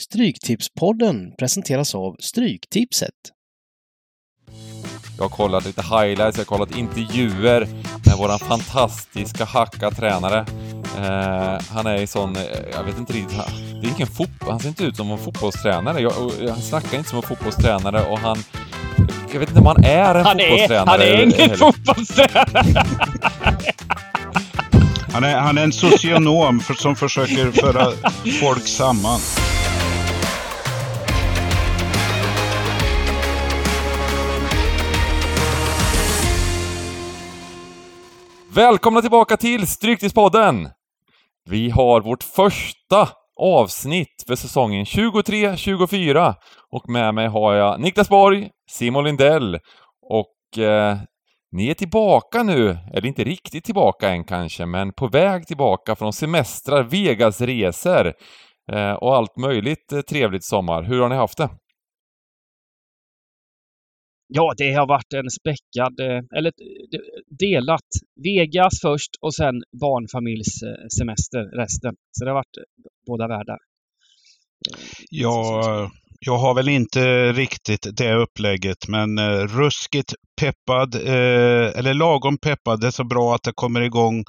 Stryktipspodden presenteras av Stryktipset. Jag har kollat lite highlights, jag har kollat intervjuer med våran fantastiska hacka-tränare. Eh, han är i sån, eh, jag vet inte riktigt, det är ingen fotboll, han ser inte ut som en fotbollstränare. Jag, han snackar inte som en fotbollstränare och han, jag vet inte om han är en han fotbollstränare. Är, han är ingen fotbollstränare! Han är, han är en socionom för, som försöker föra folk samman. Välkomna tillbaka till Stryktipspodden! Vi har vårt första avsnitt för säsongen 23-24 och med mig har jag Niklas Borg, Simon Lindell och eh, ni är tillbaka nu, eller inte riktigt tillbaka än kanske, men på väg tillbaka från semestrar, Vegasresor eh, och allt möjligt eh, trevligt sommar. Hur har ni haft det? Ja, det har varit en späckad, eh, eller delat. Vegas först och sen barnfamiljssemester resten. Så det har varit båda världar. Ja, jag har väl inte riktigt det upplägget, men eh, ruskigt peppad, eh, eller lagom peppad. Det är så bra att det kommer igång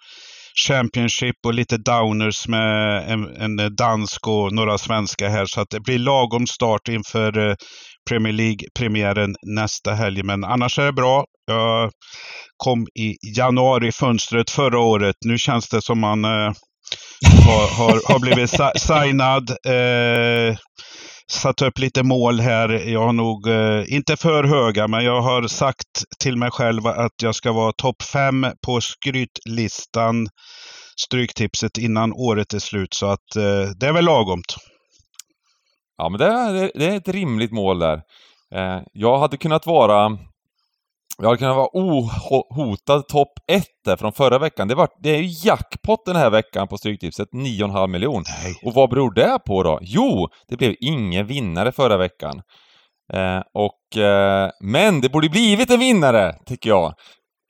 Championship och lite downers med en, en dansk och några svenska här. Så att det blir lagom start inför eh, Premier League-premiären nästa helg. Men annars är det bra. Jag kom i januari-fönstret förra året. Nu känns det som man eh, har, har, har blivit signad. Eh, satt upp lite mål här. Jag har nog, eh, inte för höga, men jag har sagt till mig själv att jag ska vara topp fem på skrytlistan, Stryktipset, innan året är slut. Så att eh, det är väl lagomt. Ja, men det är, det är ett rimligt mål där. Eh, jag hade kunnat vara jag hade kunnat vara ohotad topp 1 där från förra veckan. Det, var, det är ju jackpot den här veckan på Stryktipset, 9,5 miljon. Och vad beror det på då? Jo, det blev ingen vinnare förra veckan. Eh, och, eh, men det borde blivit en vinnare, tycker jag.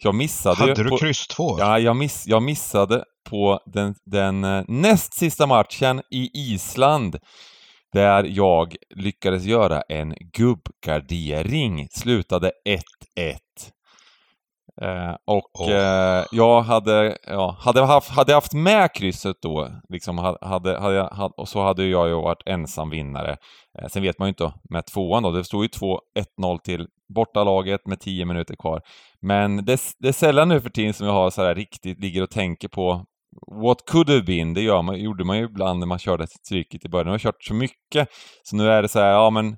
Jag missade Hade du på, kryss 2? Ja, jag, miss, jag missade på den, den eh, näst sista matchen i Island där jag lyckades göra en gubbgardering. Slutade 1-1. Eh, och oh. eh, jag hade, ja, hade, haft, hade haft med krysset då, liksom hade, hade, hade, och så hade jag ju varit ensam vinnare. Eh, sen vet man ju inte med tvåan då, det stod ju 2-1-0 till bortalaget med 10 minuter kvar. Men det, det är sällan nu för tiden som jag har så här riktigt ligger och tänker på what could have been, det gör man, gjorde man ju ibland när man körde stryket i början. Nu har jag kört så mycket, så nu är det så här, ja men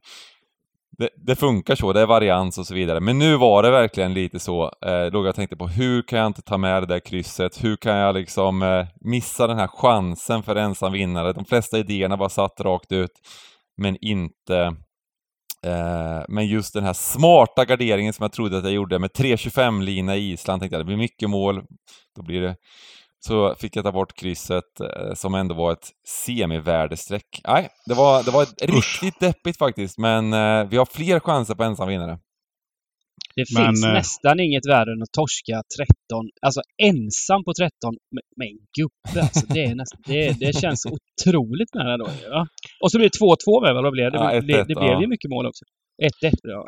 det, det, funkar så, det är varians och så vidare. Men nu var det verkligen lite så, eh, låg jag och tänkte på hur kan jag inte ta med det där krysset? Hur kan jag liksom eh, missa den här chansen för ensam vinnare? De flesta idéerna var satt rakt ut, men inte eh, men just den här smarta garderingen som jag trodde att jag gjorde med 3.25-lina i Island, tänkte jag det blir mycket mål, då blir det så fick jag ta bort krysset eh, som ändå var ett semivärdestreck. Nej, det var, det var riktigt deppigt faktiskt, men eh, vi har fler chanser på ensam vinnare. Det men, finns eh, nästan inget värre än att torska 13, alltså ensam på 13 med, en gubbe. Alltså det, är nästan, det, det känns otroligt nära då. Ja. Och så blir det 2-2 med, vad blev det? Ja, det, det, det blev ju mycket mål också. 1-1, ja.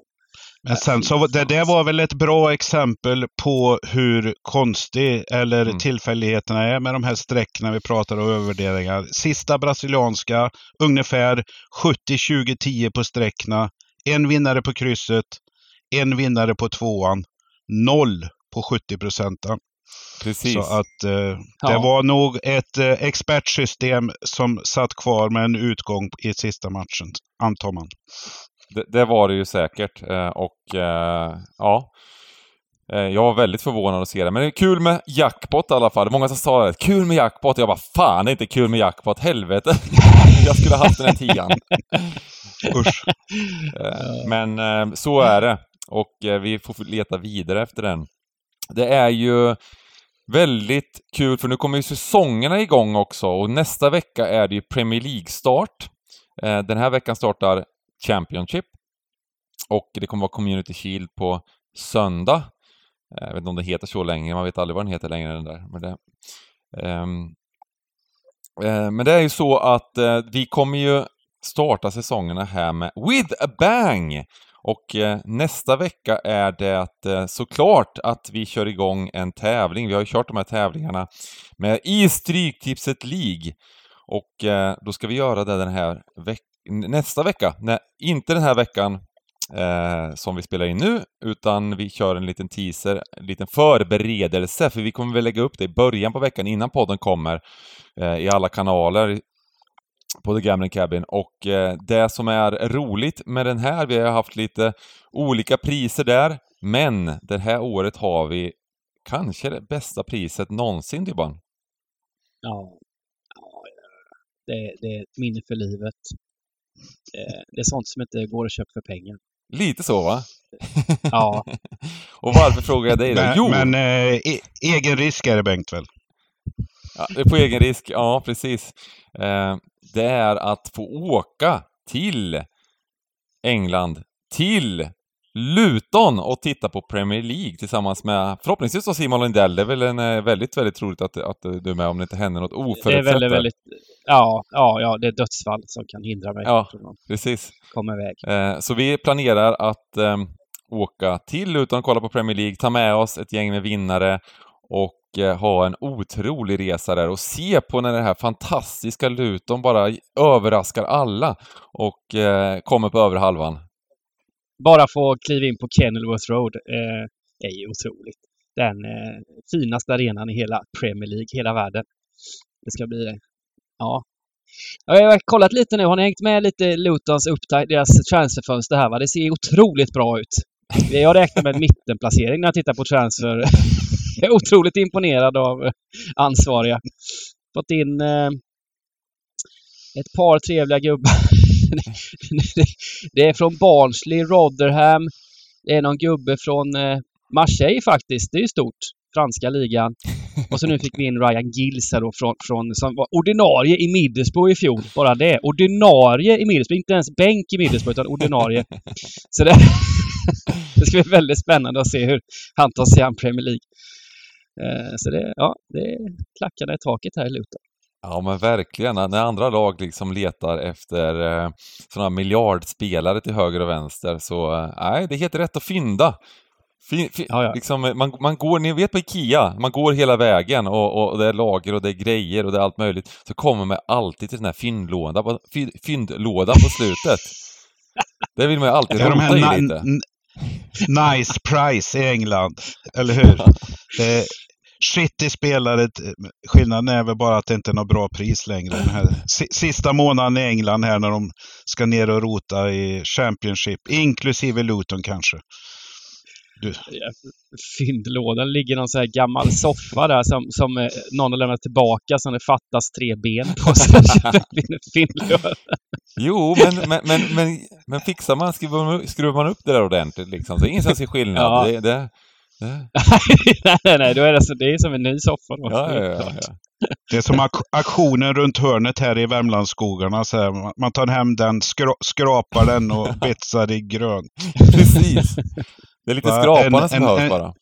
Men sen så, det, det var väl ett bra exempel på hur konstig eller mm. tillfälligheterna är med de här sträckorna vi pratar om övervärderingar. Sista brasilianska, ungefär 70-20-10 på sträckorna. En vinnare på krysset, en vinnare på tvåan, noll på 70 procenten. Precis. Så att eh, det ja. var nog ett eh, expertsystem som satt kvar med en utgång i sista matchen, antar man. Det, det, var det ju säkert eh, och eh, ja. Eh, jag var väldigt förvånad att se det, men det är kul med jackpot i alla fall. Det många som sa det, kul med jackpot. Jag bara, fan det är inte kul med jackpot, helvete. jag skulle ha haft den här tian. Usch. Eh, men eh, så är det. Och vi får leta vidare efter den. Det är ju väldigt kul, för nu kommer ju säsongerna igång också och nästa vecka är det ju Premier League-start. Den här veckan startar Championship. Och det kommer vara Community Shield på söndag. Eh, jag vet inte om det heter så länge, man vet aldrig vad den heter längre den där. Men det, um, uh, men det är ju så att uh, vi kommer ju starta säsongerna här med With a Bang! Och eh, nästa vecka är det eh, såklart att vi kör igång en tävling. Vi har ju kört de här tävlingarna med i Stryktipset League. Och eh, då ska vi göra det den här veckan nästa vecka. Nej, inte den här veckan eh, som vi spelar in nu, utan vi kör en liten teaser, en liten förberedelse, för vi kommer väl lägga upp det i början på veckan innan podden kommer eh, i alla kanaler på The Gambling Cabin och eh, det som är roligt med den här, vi har haft lite olika priser där, men det här året har vi kanske det bästa priset någonsin, Dybban. Ja, det, det är ett minne för livet. Eh, det är sånt som inte går att köpa för pengar. Lite så va? Ja. och varför frågar jag dig då? Men, jo! men eh, e egen risk är det Bengt väl? Ja, det är på egen risk, ja precis. Eh, det är att få åka till England, till Luton och titta på Premier League tillsammans med förhoppningsvis då Simon Lindell. Det är väl en, eh, väldigt, väldigt troligt att, att du är med om det inte händer något oförutsett. Det är väldigt, väldigt... Ja, ja, ja, det är dödsfall som kan hindra mig ja, precis. komma iväg. Eh, så vi planerar att eh, åka till Luton och kolla på Premier League, ta med oss ett gäng med vinnare och eh, ha en otrolig resa där och se på när det här fantastiska Luton bara överraskar alla och eh, kommer på övre halvan bara få kliva in på Kenilworth Road eh, är ju otroligt. Den eh, finaste arenan i hela Premier League, hela världen. Det ska bli det. Ja. Jag har kollat lite nu. Har ni hängt med lite Lutons upptakt, deras transferfönster här va? Det ser otroligt bra ut. Jag räknar med en mittenplacering när jag tittar på transfer. jag är otroligt imponerad av ansvariga. Fått in eh, ett par trevliga gubbar det är från Barnsley, Rotherham. Det är någon gubbe från eh, Marseille faktiskt. Det är ju stort. Franska ligan. Och så nu fick vi in Ryan Gills här då från, från, som var ordinarie i Middlesbrough i fjol. Bara det. Ordinarie i Middlesbrough. Inte ens bänk i Middlesbrough utan ordinarie. Så det, det ska bli väldigt spännande att se hur han tar sig an Premier League. Eh, så det, ja, det är klackarna i taket här i Luton. Ja men verkligen, när andra lag liksom letar efter eh, sådana miljardspelare till höger och vänster så, eh, nej, eh, det är helt rätt att fynda. Fin, fin, ja, ja. Liksom, man, man går, ni vet på IKEA, man går hela vägen och, och det är lager och det är grejer och det är allt möjligt. Så kommer man alltid till den här fyndlåda på, fyndlåda på slutet. det vill man ju alltid rota i lite. Nice price i England, eller hur? Det, City spelare, skillnaden är väl bara att det inte är något bra pris längre. Den här sista månaden i England här när de ska ner och rota i Championship, inklusive Luton kanske. Du. Fyndlådan ligger någon sån här gammal soffa där som, som eh, någon har lämnat tillbaka som det fattas tre ben på. jo, men, men, men, men, men fixar man, skruvar man, skruvar man upp det där ordentligt liksom, så ingen som ser skillnad. Ja. Det, det, nej, nej, då är det, så, det är som en ny soffa. Då. Ja, ja, ja, ja. Det är som ak aktionen runt hörnet här i Värmlandsskogarna. Så här, man tar hem den, skra skrapar den och betsar i grönt. Precis. Det är lite skrapande som behövs bara.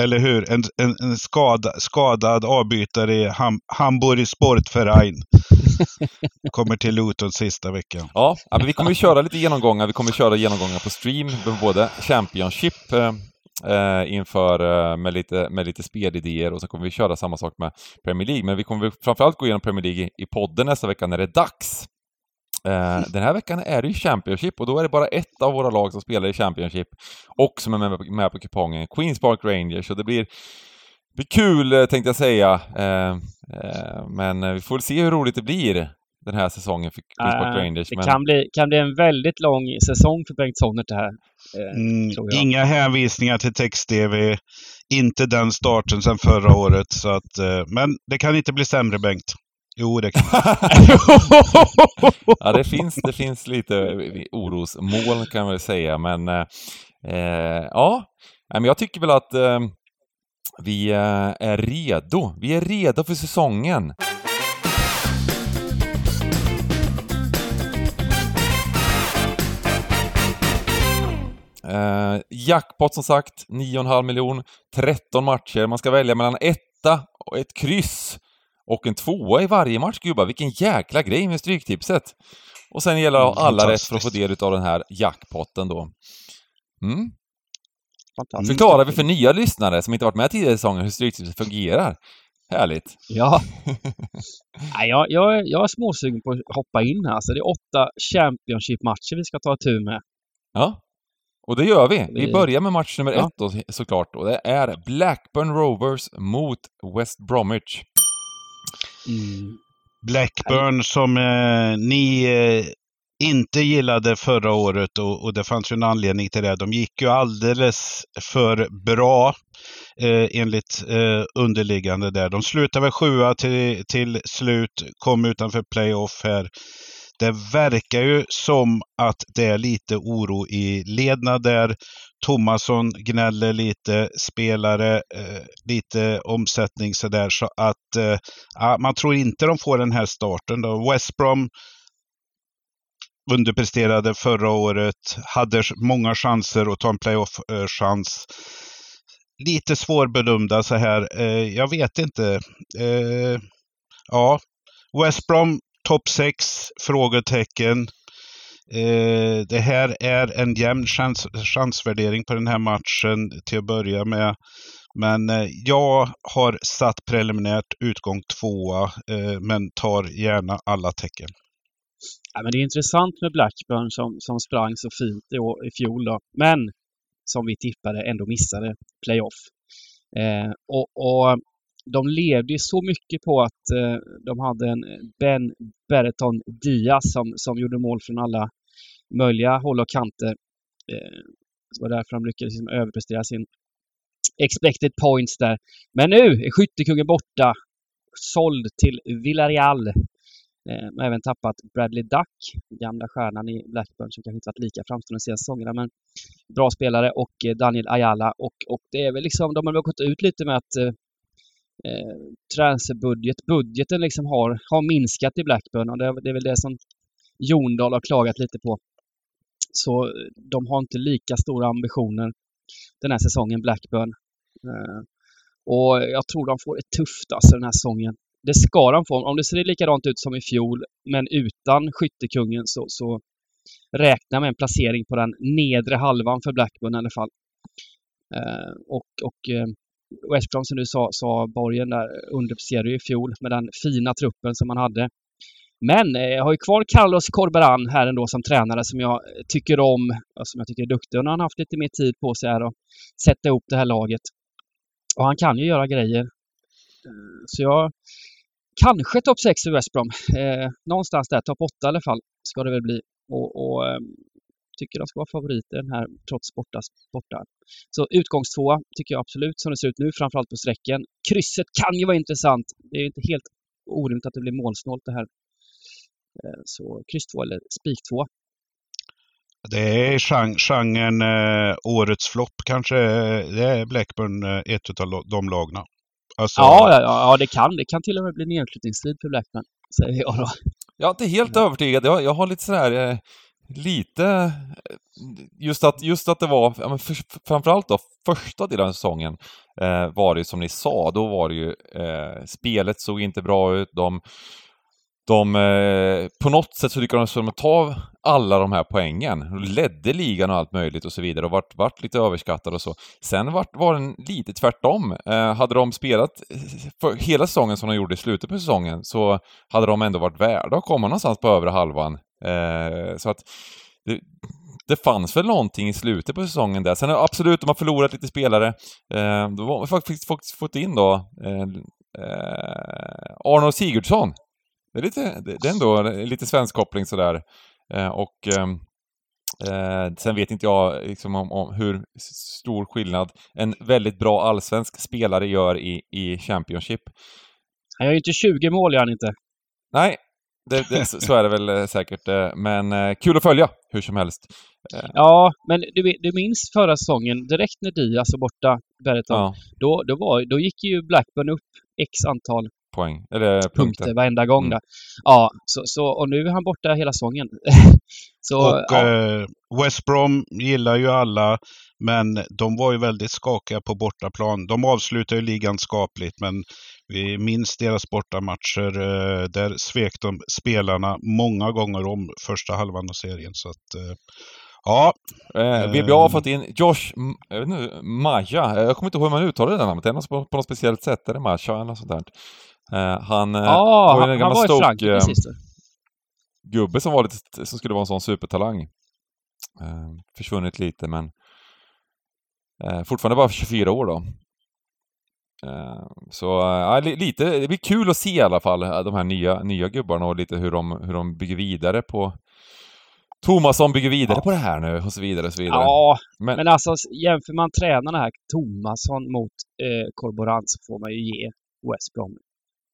Eller hur? En, en, en skada, skadad avbytare i Ham, Hamburg Sportverein. kommer till Luton sista veckan. Ja, men vi kommer köra lite genomgångar. Vi kommer köra genomgångar på stream både Championship eh, eh, inför eh, med, lite, med lite spelidéer och så kommer vi köra samma sak med Premier League. Men vi kommer framförallt gå igenom Premier League i podden nästa vecka när det är dags. Eh, den här veckan är det ju Championship och då är det bara ett av våra lag som spelar i Championship och som är med, med på kupongen, Queens Park Rangers. Och det blir, blir kul eh, tänkte jag säga. Eh, eh, men vi får se hur roligt det blir den här säsongen för Queens Park Rangers. Det men... kan, bli, kan bli en väldigt lång säsong för Bengt Sonnert det här. Eh, mm, inga hänvisningar till text-tv. Inte den starten sedan förra året. Så att, eh, men det kan inte bli sämre Bengt. Jo, det kan Ja, det finns, det finns lite orosmoln kan man väl säga, men eh, eh ja. Men jag tycker väl att eh, vi är redo. Vi är redo för säsongen. Eh, jackpot som sagt, 9,5 miljon, 13 matcher. Man ska välja mellan etta och ett kryss och en tvåa i varje match, gubbar. Vilken jäkla grej med Stryktipset! Och sen gäller det att ha alla rätt för att få del av den här jackpotten då. Mm. Förklarar vi för nya lyssnare som inte varit med tidigare i säsongen hur Stryktipset fungerar. Härligt! Ja. Nej, jag, jag, jag är småsugen på att hoppa in här. Alltså, det är åtta Championship-matcher vi ska ta tur med. Ja. Och det gör vi. Vi börjar med match nummer ja. ett då, såklart. Och det är Blackburn Rovers mot West Bromwich. Mm. Blackburn som eh, ni eh, inte gillade förra året och, och, det fanns ju en anledning till det. De gick ju alldeles för bra eh, enligt eh, underliggande där. De slutade väl sjua till, till slut, kom utanför playoff här. Det verkar ju som att det är lite oro i ledna där. Tomasson gnäller lite, spelare, eh, lite omsättning sådär. Så att eh, man tror inte de får den här starten. Då. West Brom underpresterade förra året, hade många chanser att ta en playoff-chans. Eh, lite svårbedömda så här. Eh, jag vet inte. Eh, ja, West Brom topp 6? Frågetecken. Eh, det här är en jämn chans, chansvärdering på den här matchen till att börja med. Men eh, jag har satt preliminärt utgång tvåa, eh, men tar gärna alla tecken. Ja, men det är intressant med Blackburn som, som sprang så fint i, i fjol. Då. Men som vi tippade ändå missade playoff. Eh, och, och, de levde så mycket på att eh, de hade en eh, Ben Bereton Diaz som, som gjorde mål från alla möjliga håll och kanter. Eh, det var därför de lyckades liksom överprestera sin expected points där. Men nu är skyttekungen borta. Såld till Villarreal. Eh, har även tappat Bradley Duck, gamla stjärnan i Blackburn som kanske inte varit lika framstående de senaste säsongerna. Men bra spelare och eh, Daniel Ayala och, och det är väl liksom, de har väl gått ut lite med att eh, eh transferbudget, budgeten liksom har, har minskat i Blackburn och det, det är väl det som Jondal har klagat lite på. Så eh, de har inte lika stora ambitioner den här säsongen, Blackburn. Eh, och jag tror de får det tufft alltså den här säsongen det ska de få. Om det ser likadant ut som i fjol, men utan skyttekungen så, så räkna med en placering på den nedre halvan för Blackburn i alla fall. Eh, och och eh, West Brom som du sa, sa Borgen där underpresterade ju i fjol med den fina truppen som man hade. Men eh, jag har ju kvar Carlos Corberan här ändå som tränare som jag eh, tycker om, som jag tycker är duktig. Och nu har han haft lite mer tid på sig här att sätta ihop det här laget. Och han kan ju göra grejer. Eh, så jag Kanske topp 6 för West Brom. Eh, någonstans där, topp 8 i alla fall, ska det väl bli. Och, och ehm, tycker de ska vara favoriter den här trots borta. borta. Så utgångstvåa tycker jag absolut som det ser ut nu, framförallt på sträcken. Krysset kan ju vara intressant. Det är inte helt orimligt att det blir målsnålt det här. Eh, så kryss 2 eller spik 2. Det är genren eh, årets flopp kanske. Det är Blackburn eh, ett av de lagna. Alltså... Ja, ja, ja, det kan. Det kan till och med bli nedflyttningsstrid för Blackman, säger jag då. Jag är inte helt övertygad. Jag, jag har lite sådär, eh, lite, eh, just att, just att det var, ja, men för, framförallt då första delen av säsongen eh, var det ju som ni sa, då var det ju, eh, spelet såg inte bra ut, de de, eh, på något sätt så lyckades de ta alla de här poängen. De ledde ligan och allt möjligt och så vidare och vart, vart lite överskattade och så. Sen vart, var den lite tvärtom. Eh, hade de spelat eh, hela säsongen som de gjorde i slutet på säsongen så hade de ändå varit värda att komma någonstans på övre halvan. Eh, så att det, det fanns väl någonting i slutet på säsongen där. Sen absolut, de har förlorat lite spelare. Eh, de har faktiskt fått in då eh, eh Arnold Sigurdsson det är, lite, det är ändå lite svensk koppling sådär. Eh, och ehm, eh, sen vet inte jag liksom om, om, hur stor skillnad en väldigt bra allsvensk spelare gör i, i Championship. Han gör ju inte 20 mål, gör han inte. Nej, det, det, så är det väl eh, säkert. Eh, men eh, kul att följa, hur som helst. Ja, men du, du minns förra säsongen, direkt när Diaz var borta, Berton, ja. då, då, var, då gick ju Blackburn upp x antal poäng, eller punkter. punkter varenda gång. Mm. Ja, så, så, och nu är han borta hela säsongen. så, och ja. eh, West Brom gillar ju alla, men de var ju väldigt skakiga på bortaplan. De avslutade ju ligan skapligt, men vi minns deras bortamatcher. Eh, där svek de spelarna många gånger om första halvan av serien. Så att, eh, Ja. Eh, VBA har fått in Josh, jag vet inte, Maja. Jag kommer inte ihåg hur man uttalar det namnet. Det är något på, på något speciellt sätt. Är det Maja eller något sånt där? Eh, han ah, var ju en gammal han var i Frankrike eh, gubbe som, var lite, som skulle vara en sån supertalang. Eh, försvunnit lite men eh, fortfarande bara 24 år då. Eh, så ja, lite, det blir kul att se i alla fall de här nya, nya gubbarna och lite hur de, hur de bygger vidare på Tomasson bygger vidare ja. på det här nu och så vidare och så vidare. Ja, men, men alltså jämför man tränarna här, Tomasson mot eh, så får man ju ge West Brom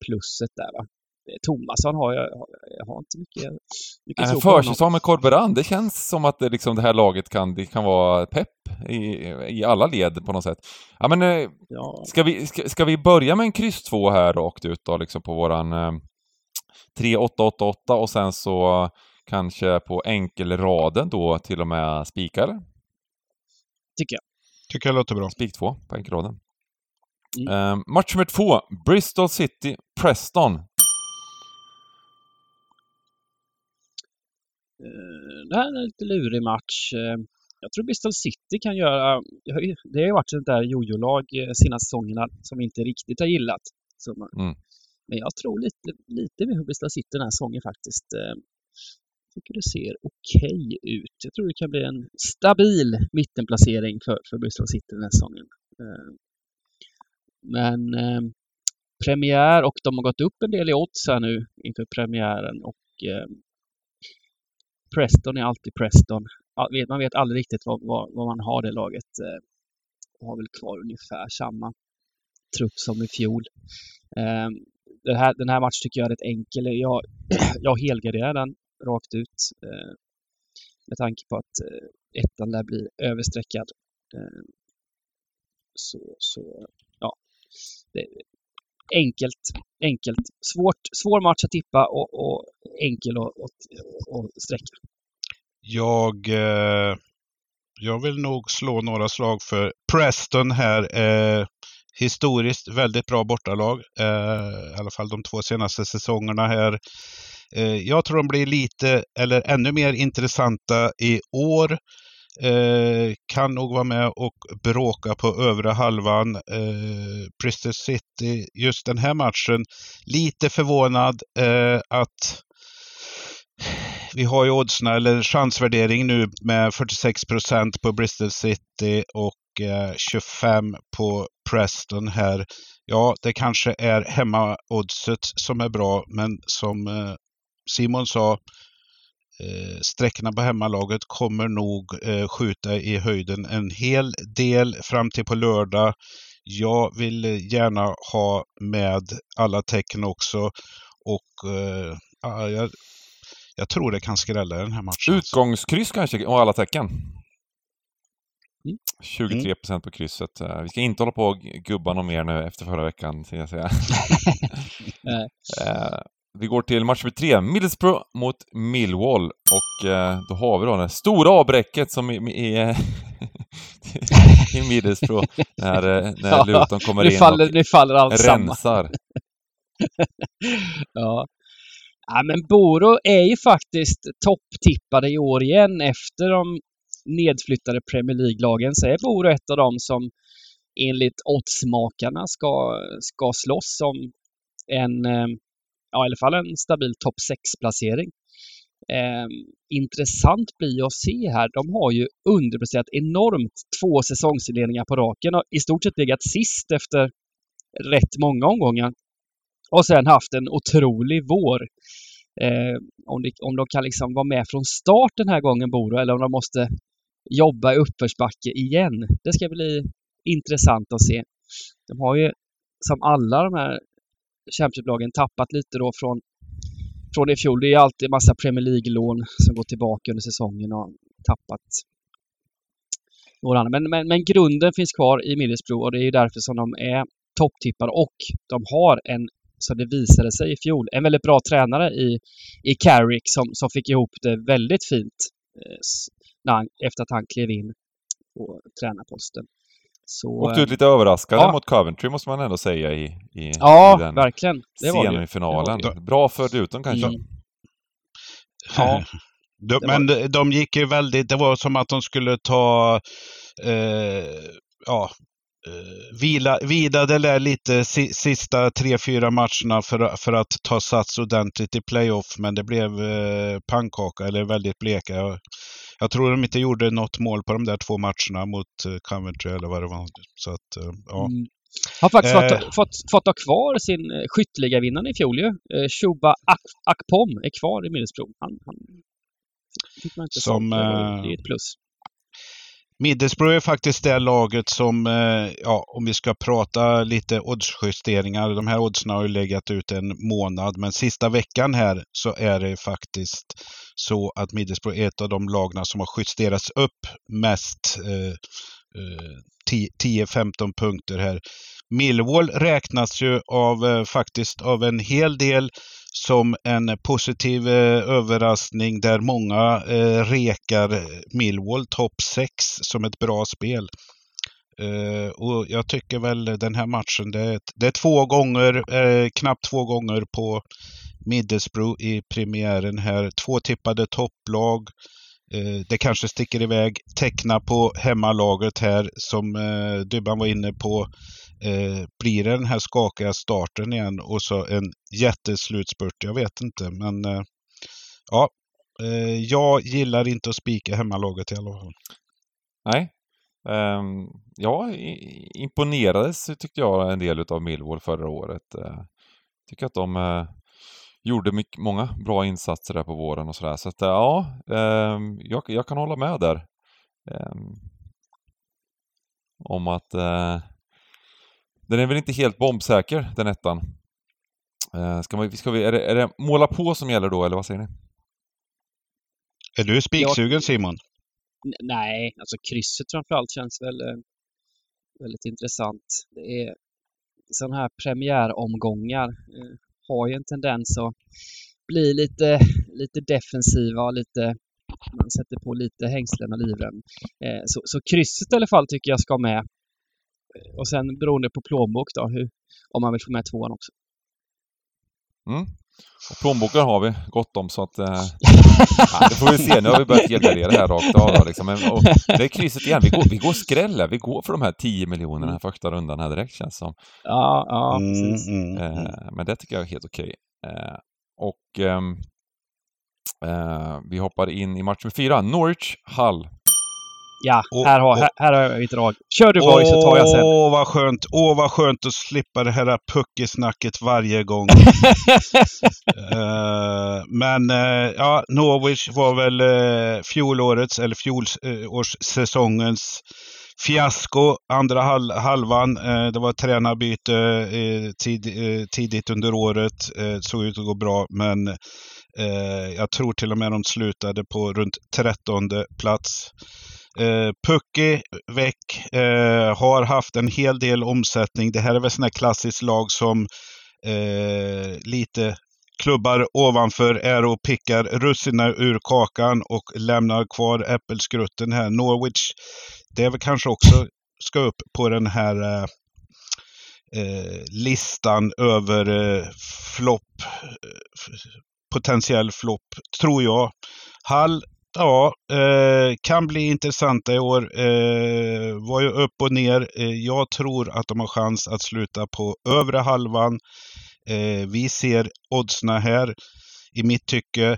plusset där va. Eh, Tomasson har jag, jag har inte mycket, mycket äh, Försäsong med Corberand, det känns som att det, liksom, det här laget kan, det kan vara pepp i, i alla led på något sätt. Ja men, eh, ja. Ska, vi, ska, ska, vi börja med en kryss 2 här rakt ut då, liksom på våran eh, 3-8-8-8 och sen så kanske på enkelraden då till och med spika eller? Tycker jag. Tycker jag låter bra. Spik 2 på enkelraden. Mm. Uh, match nummer två, Bristol City, Preston. Uh, det här är en lite lurig match. Uh, jag tror Bristol City kan göra... Det har ju varit ett där jojo-lag senaste säsongerna som vi inte riktigt har gillat. Mm. Men jag tror lite, lite mer på Bristol City den här säsongen faktiskt tycker det ser okej okay ut. Jag tror det kan bli en stabil mittenplacering för, för Bristol City den här säsongen. Men eh, premiär och de har gått upp en del i odds här nu inför premiären och eh, Preston är alltid Preston. Man vet aldrig riktigt vad, vad, vad man har det laget. Eh, har väl kvar ungefär samma trupp som i fjol. Eh, den här, den här matchen tycker jag är rätt enkel. Jag, jag helgarderar den rakt ut. Eh, med tanke på att eh, ettan lär bli överstreckad. Eh, så, så enkelt, enkelt. Svårt, svår match att tippa och, och enkel att, sträcka. Jag, eh, jag vill nog slå några slag för Preston här. Eh, historiskt väldigt bra bortalag. Eh, I alla fall de två senaste säsongerna här. Eh, jag tror de blir lite, eller ännu mer intressanta i år. Eh, kan nog vara med och bråka på övre halvan. Eh, Bristol City, just den här matchen, lite förvånad eh, att vi har ju oddsna, eller chansvärdering nu med 46 procent på Bristol City och eh, 25 på Preston här. Ja, det kanske är hemmaoddset som är bra, men som eh, Simon sa, sträckorna på hemmalaget kommer nog eh, skjuta i höjden en hel del fram till på lördag. Jag vill gärna ha med alla tecken också och eh, jag, jag tror det kan skrälla den här matchen. Utgångskryss kanske och alla tecken? 23 mm. procent på krysset. Eh, vi ska inte hålla på och gubba någon mer nu efter förra veckan, ska jag säga. Eh, vi går till match nummer tre, Middlesbrough mot Millwall. Och eh, då har vi då det stora avbräcket som i, i, Middlesbrough när, när ja, Luton kommer in faller, och nu faller allt rensar. ja. ja, men Boro är ju faktiskt topptippade i år igen efter de nedflyttade Premier League-lagen så är Boro ett av dem som enligt oddsmakarna ska, ska slåss om en, eh, ja, i alla fall en stabil topp 6-placering. Eh, intressant blir att se här. De har ju underpresterat enormt två säsongsinledningar på raken och i stort sett legat sist efter rätt många omgångar. Och sen haft en otrolig vår. Eh, om, de, om de kan liksom vara med från start den här gången, Boro, eller om de måste jobba i uppförsbacke igen. Det ska bli intressant att se. De har ju som alla de här Championship-lagen tappat lite då från, från i fjol. Det är alltid massa Premier League-lån som går tillbaka under säsongen och tappat några andra. Men, men, men grunden finns kvar i Middlesbrough och det är ju därför som de är topptippade och de har en som det visade sig i fjol. En väldigt bra tränare i, i Carrick som, som fick ihop det väldigt fint eh, när han, efter att han klev in på tränarposten. Så, Åkte ut lite överraskande ja. mot Coventry måste man ändå säga i, i, ja, i den verkligen. Det semifinalen. Det Bra förde ut dem kanske. Mm. Ja. de, men de gick ju väldigt, det var som att de skulle ta eh, ja, eh, vila, vila det där lite si, sista tre, fyra matcherna för, för att ta sats ordentligt i playoff. Men det blev eh, pannkaka, eller väldigt bleka. Jag, tror de inte gjorde något mål på de där två matcherna mot eh, Coventry eller vad det var. Så att, eh, ja. Mm. Har faktiskt eh. fått, fått, fått ha kvar sin eh, skytteligavinnare i fjol ju. Shuba Ak Akpom är kvar i Middlesbrough. Han, han som, sålt. Det är ett plus. Middlesbrough är faktiskt det laget som, eh, ja, om vi ska prata lite oddsjusteringar. De här oddsen har ju legat ut en månad, men sista veckan här så är det faktiskt så att Middlesbrough är ett av de lagna som har justerats upp mest. Eh, Eh, 10-15 punkter här. Millwall räknas ju av, eh, faktiskt av en hel del som en positiv eh, överraskning där många rekar Millwall topp 6 som ett bra spel. Uh, och jag tycker väl den här matchen, det är, det är två gånger, uh, knappt två gånger på Middlesbrough i premiären här. Två tippade topplag. Eh, det kanske sticker iväg. Teckna på hemmalaget här som eh, Dybban var inne på. Eh, blir det den här skakiga starten igen och så en jätteslutspurt? Jag vet inte, men ja. jag gillar inte att spika hemmalaget i alla fall. Nej, Um, ja, imponerades tyckte jag en del av Millwall förra året. Tycker att de gjorde mycket, många bra insatser där på våren och sådär. Så att uh, ja, um, jag, jag, kan hålla med där. Um, om att den är väl inte helt bombsäker, den ettan. ska, man, ska vi, är, det, är det måla på som gäller då, eller vad säger ni? Är du spiksugen Simon? Nej, alltså krysset framförallt känns väl eh, väldigt intressant. Det är sådana här premiäromgångar eh, har ju en tendens att bli lite, lite defensiva och lite man sätter på lite hängslen och livrem. Eh, så, så krysset i alla fall tycker jag ska med. Och sen beroende på plånbok då, hur, om man vill få med tvåan också. Mm. Och plånboken har vi gott om så att... Eh, ja, det får vi se. Nu har vi börjat helgardera här rakt av. Liksom. Men, och, det är krysset igen. Vi går, vi går skräller. Vi går för de här 10 miljonerna här första rundan här direkt känns som. Ja, ja mm, precis. Mm, mm, eh, men det tycker jag är helt okej. Eh, och ehm, eh, vi hoppar in i match nummer fyra. Norwich Hull. Ja, och, här, har, och, här, här har jag ett drag. Kör du boy så tar jag sen. Åh, vad skönt. Åh, vad skönt att slippa det här puckesnacket varje gång. uh, men uh, ja, Norwich var väl uh, fjolårets, eller fjolårssäsongens fiasko. Andra hal halvan, det var tränarbyte tid, tidigt under året. Det såg ut att gå bra, men Eh, jag tror till och med de slutade på runt trettonde plats. Eh, Pucki väck, eh, har haft en hel del omsättning. Det här är väl sådana klassiskt lag som eh, lite klubbar ovanför är och pickar russinen ur kakan och lämnar kvar äppelskrutten här. Norwich, det är väl kanske också ska upp på den här eh, eh listan över eh, flopp, eh, potentiell flopp, tror jag. Hall Ja, eh, kan bli intressanta i år. Eh, var ju upp och ner. Eh, jag tror att de har chans att sluta på övre halvan. Eh, vi ser oddsna här i mitt tycke.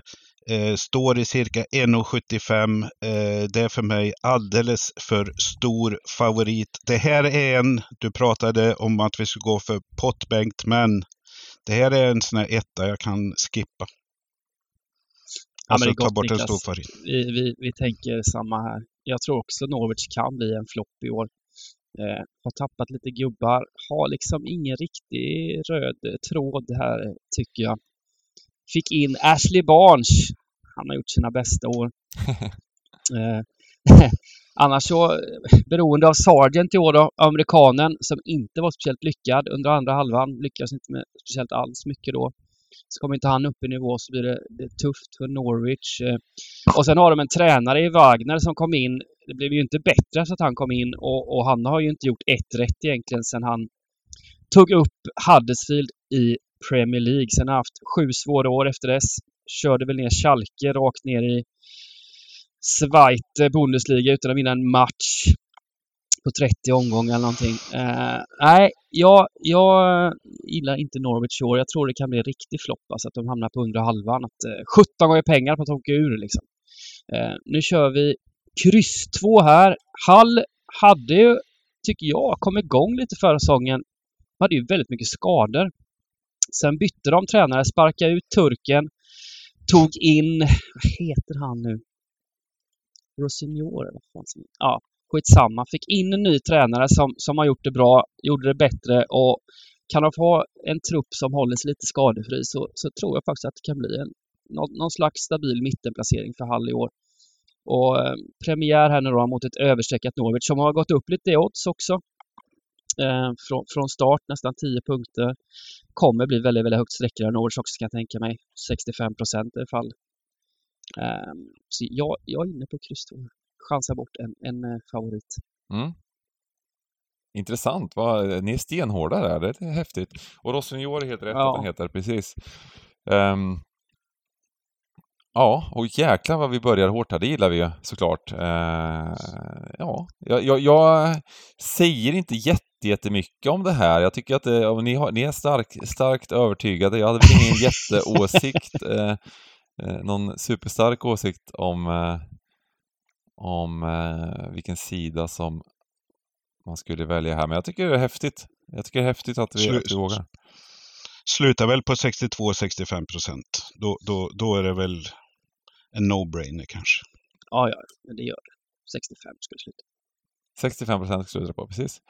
Eh, står i cirka 1,75. Eh, det är för mig alldeles för stor favorit. Det här är en, du pratade om att vi ska gå för pottbänkt, men det här är en sån här etta jag kan skippa. Ja, alltså ta bort Niklas. en stor favorit. Vi, vi, vi tänker samma här. Jag tror också Norwich kan bli en flopp i år. Eh, har tappat lite gubbar. Har liksom ingen riktig röd tråd här, tycker jag. Fick in Ashley Barnes. Han har gjort sina bästa år. eh, Annars så, beroende av Sargent i år då, amerikanen som inte var speciellt lyckad under andra halvan, lyckades inte med speciellt alls mycket då. Så kommer inte han upp i nivå så blir det, det tufft för Norwich. Eh. Och sen har de en tränare i Wagner som kom in. Det blev ju inte bättre så att han kom in och, och han har ju inte gjort ett rätt egentligen sen han tog upp Huddersfield i Premier League. Sen har han haft sju svåra år efter dess. Körde väl ner Schalke rakt ner i Zweite Bundesliga utan att vinna en match på 30 omgångar eller någonting. Uh, nej, jag, jag gillar inte Norwich i år. Jag tror det kan bli en riktig flopp, alltså att de hamnar på undre halvan. Att, uh, 17 gånger pengar på att åka ur liksom. Uh, nu kör vi kryss 2 här. Hall hade ju, tycker jag, kommit igång lite förra säsongen. De hade ju väldigt mycket skador. Sen bytte de tränare, sparkade ut turken, tog in, vad heter han nu? Rosignor eller vad fan Ja, skitsamma. Fick in en ny tränare som, som har gjort det bra, gjorde det bättre och kan de få en trupp som håller sig lite skadefri så, så tror jag faktiskt att det kan bli en, någon, någon slags stabil mittenplacering för Hall i år. Och eh, premiär här nu då mot ett överstreckat Norwich som har gått upp lite i odds också. Eh, från, från start nästan 10 punkter. Kommer bli väldigt, väldigt högt sträckare Norwich också kan jag tänka mig. 65 procent i alla fall. Eh, så jag, jag är inne på kryss 2 chansar bort en, en eh, favorit. Mm. Intressant. Va? Ni är stenhårda där. Det är häftigt. Och Rossignor är helt rätt ja. att den heter, precis. Um, ja, och jäklar vad vi börjar hårt här. Det gillar vi såklart. Uh, ja, jag, jag, jag, säger inte jättemycket om det här. Jag tycker att det, ni, har, ni är stark, starkt övertygade. Jag hade väl ingen jätteåsikt. Uh, någon superstark åsikt om om eh, vilken sida som man skulle välja här. Men jag tycker det är häftigt. Jag tycker det är häftigt att vi, Slu att vi vågar. Slutar väl på 62-65 procent. Då, då, då är det väl en no-brainer kanske. Ja, ja, det gör det. 65% skulle sluta. 65 procent skulle det på, precis.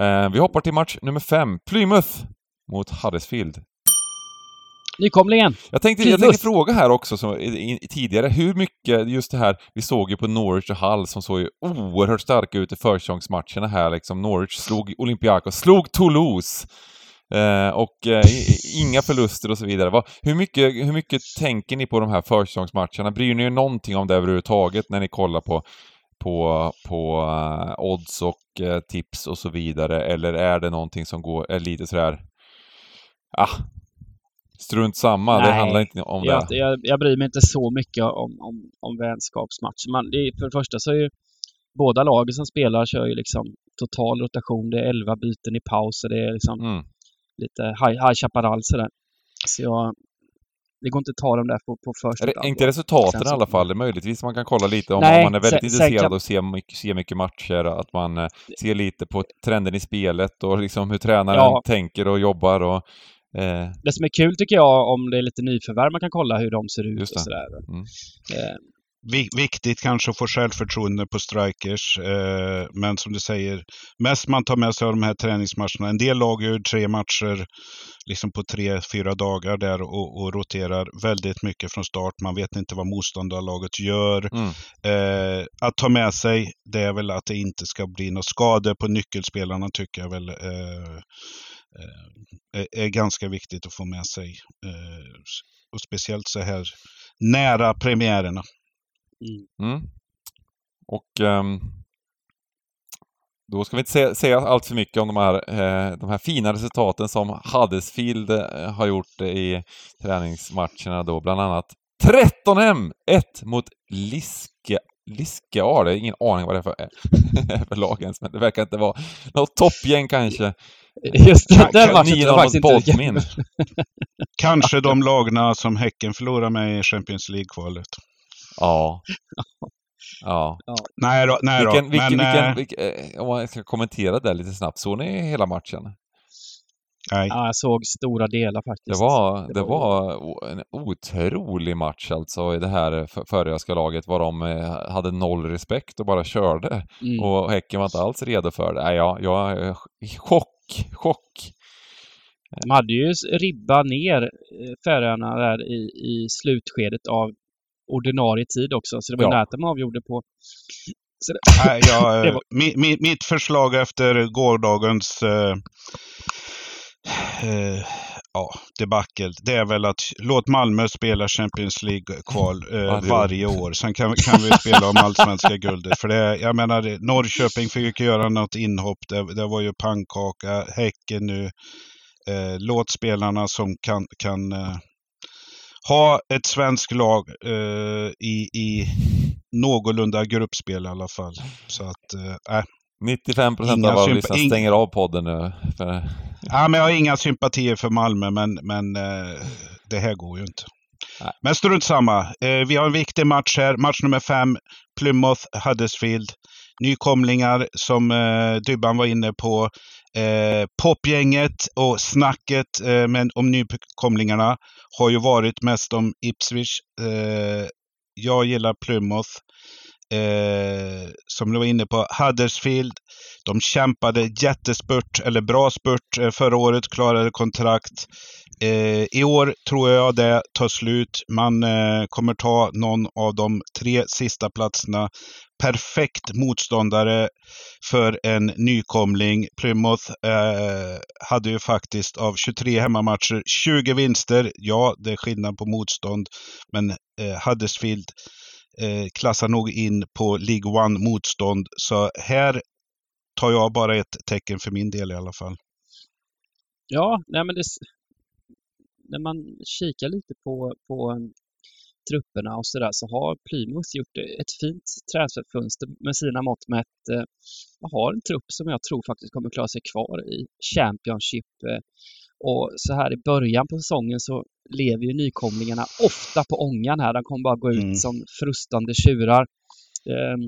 Eh, vi hoppar till match nummer fem. Plymouth mot Huddersfield. Nykomlingen! Jag tänkte, jag tänkte fråga här också, som, i, i, tidigare, hur mycket, just det här, vi såg ju på Norwich och Hull som såg ju oerhört starka ut i försäsongsmatcherna här liksom. Norwich slog Olympiakos, slog Toulouse! Eh, och eh, inga förluster och så vidare. Va, hur, mycket, hur mycket tänker ni på de här försäsongsmatcherna? Bryr ni er någonting om det överhuvudtaget när ni kollar på på, på uh, odds och uh, tips och så vidare? Eller är det någonting som går, är lite sådär, ah, strunt samma, Nej, det handlar inte om jag, det. Jag, jag bryr mig inte så mycket om, om, om vänskapsmatcher. Man, det, för det första så är ju båda lagen som spelar kör ju liksom total rotation. Det är elva byten i paus och det är liksom mm. lite High, high Chaparral sådär. Så jag, det går inte att ta dem där på, på första. Är inte resultaten i alla fall? Möjligtvis man kan kolla lite om, Nej, om man är väldigt sen, intresserad sen kan... och ser mycket, ser mycket matcher, att man eh, ser lite på trenden i spelet och liksom hur tränaren ja. tänker och jobbar och Eh. Det som är kul tycker jag om det är lite nyförvärv, man kan kolla hur de ser ut och sådär. Mm. Eh. Viktigt kanske att få självförtroende på strikers. Eh, men som du säger, mest man tar med sig av de här träningsmatcherna. En del lag gör tre matcher liksom på tre, fyra dagar där och, och, roterar väldigt mycket från start. Man vet inte vad motståndarlaget gör. Mm. Eh, att ta med sig, det är väl att det inte ska bli några skador på nyckelspelarna tycker jag väl. Eh, Eh, Eh, är ganska viktigt att få med sig. Eh, och speciellt så här nära premiärerna. Mm. mm. Och um, då ska vi inte säga, allt för mycket om de här, eh, de här fina resultaten som Huddersfield har gjort i träningsmatcherna då, bland annat 13M! 1 mot Liske Liske A, det är ingen aning vad det är för, för lag ens, men det verkar inte vara något toppgäng kanske. Just det, den matchen tror jag faktiskt inte min. Kanske de lagna som Häcken förlorar med i Champions League-kvalet. Ja. Ja. ja. Nej då, nej vilken, då. Vilken, men, vilken, vilken, eh, om jag ska kommentera det lite snabbt, såg ni hela matchen? Nej. Ja, jag såg stora delar faktiskt. Det var, det var en otrolig match alltså i det här föröiska laget, var de eh, hade noll respekt och bara körde. Mm. Och Häcken var inte alls redo för det. Nej, ja, jag är chock chock. De hade ju ribba ner eh, Färöarna där i, i slutskedet av ordinarie tid också. Så det var ja. nära att de avgjorde på det, Nej, jag, det var... mi, mitt förslag efter gårdagens uh, uh, ja, debacle, det är väl att låt Malmö spela Champions League-kval eh, varje år. Sen kan, kan vi spela om allsvenska guldet. För det, jag menar, Norrköping fick göra något inhopp. Det, det var ju pannkaka. Häcken nu. Eh, låt spelarna som kan, kan eh, ha ett svenskt lag eh, i, i någorlunda gruppspel i alla fall. Så att, äh, 95 procent av våra lyssnare stänger av podden nu. Ja, men jag har inga sympatier för Malmö, men, men eh, det här går ju inte. Nej. Men strunt samma. Eh, vi har en viktig match här. Match nummer fem. Plymouth Huddersfield. Nykomlingar som eh, Dybban var inne på. Popgänget och snacket men om nykomlingarna har ju varit mest om Ipswich. Jag gillar Plymouth eh, som du var inne på, Huddersfield. De kämpade jättespurt, eller bra spurt eh, förra året, klarade kontrakt. Eh, I år tror jag det tar slut. Man eh, kommer ta någon av de tre sista platserna. Perfekt motståndare för en nykomling. Plymouth eh, hade ju faktiskt av 23 hemmamatcher 20 vinster. Ja, det är skillnad på motstånd, men eh, Huddersfield Eh, klassar nog in på League One-motstånd. Så här tar jag bara ett tecken för min del i alla fall. Ja, nej men det, när man kikar lite på, på um, trupperna och sådär så har Plymouth gjort ett fint transferfönster med sina mått mätt. Man har en trupp som jag tror faktiskt kommer klara sig kvar i Championship. Eh, och så här i början på säsongen så lever ju nykomlingarna ofta på ångan här. De kommer bara gå ut mm. som frustande tjurar. Eh,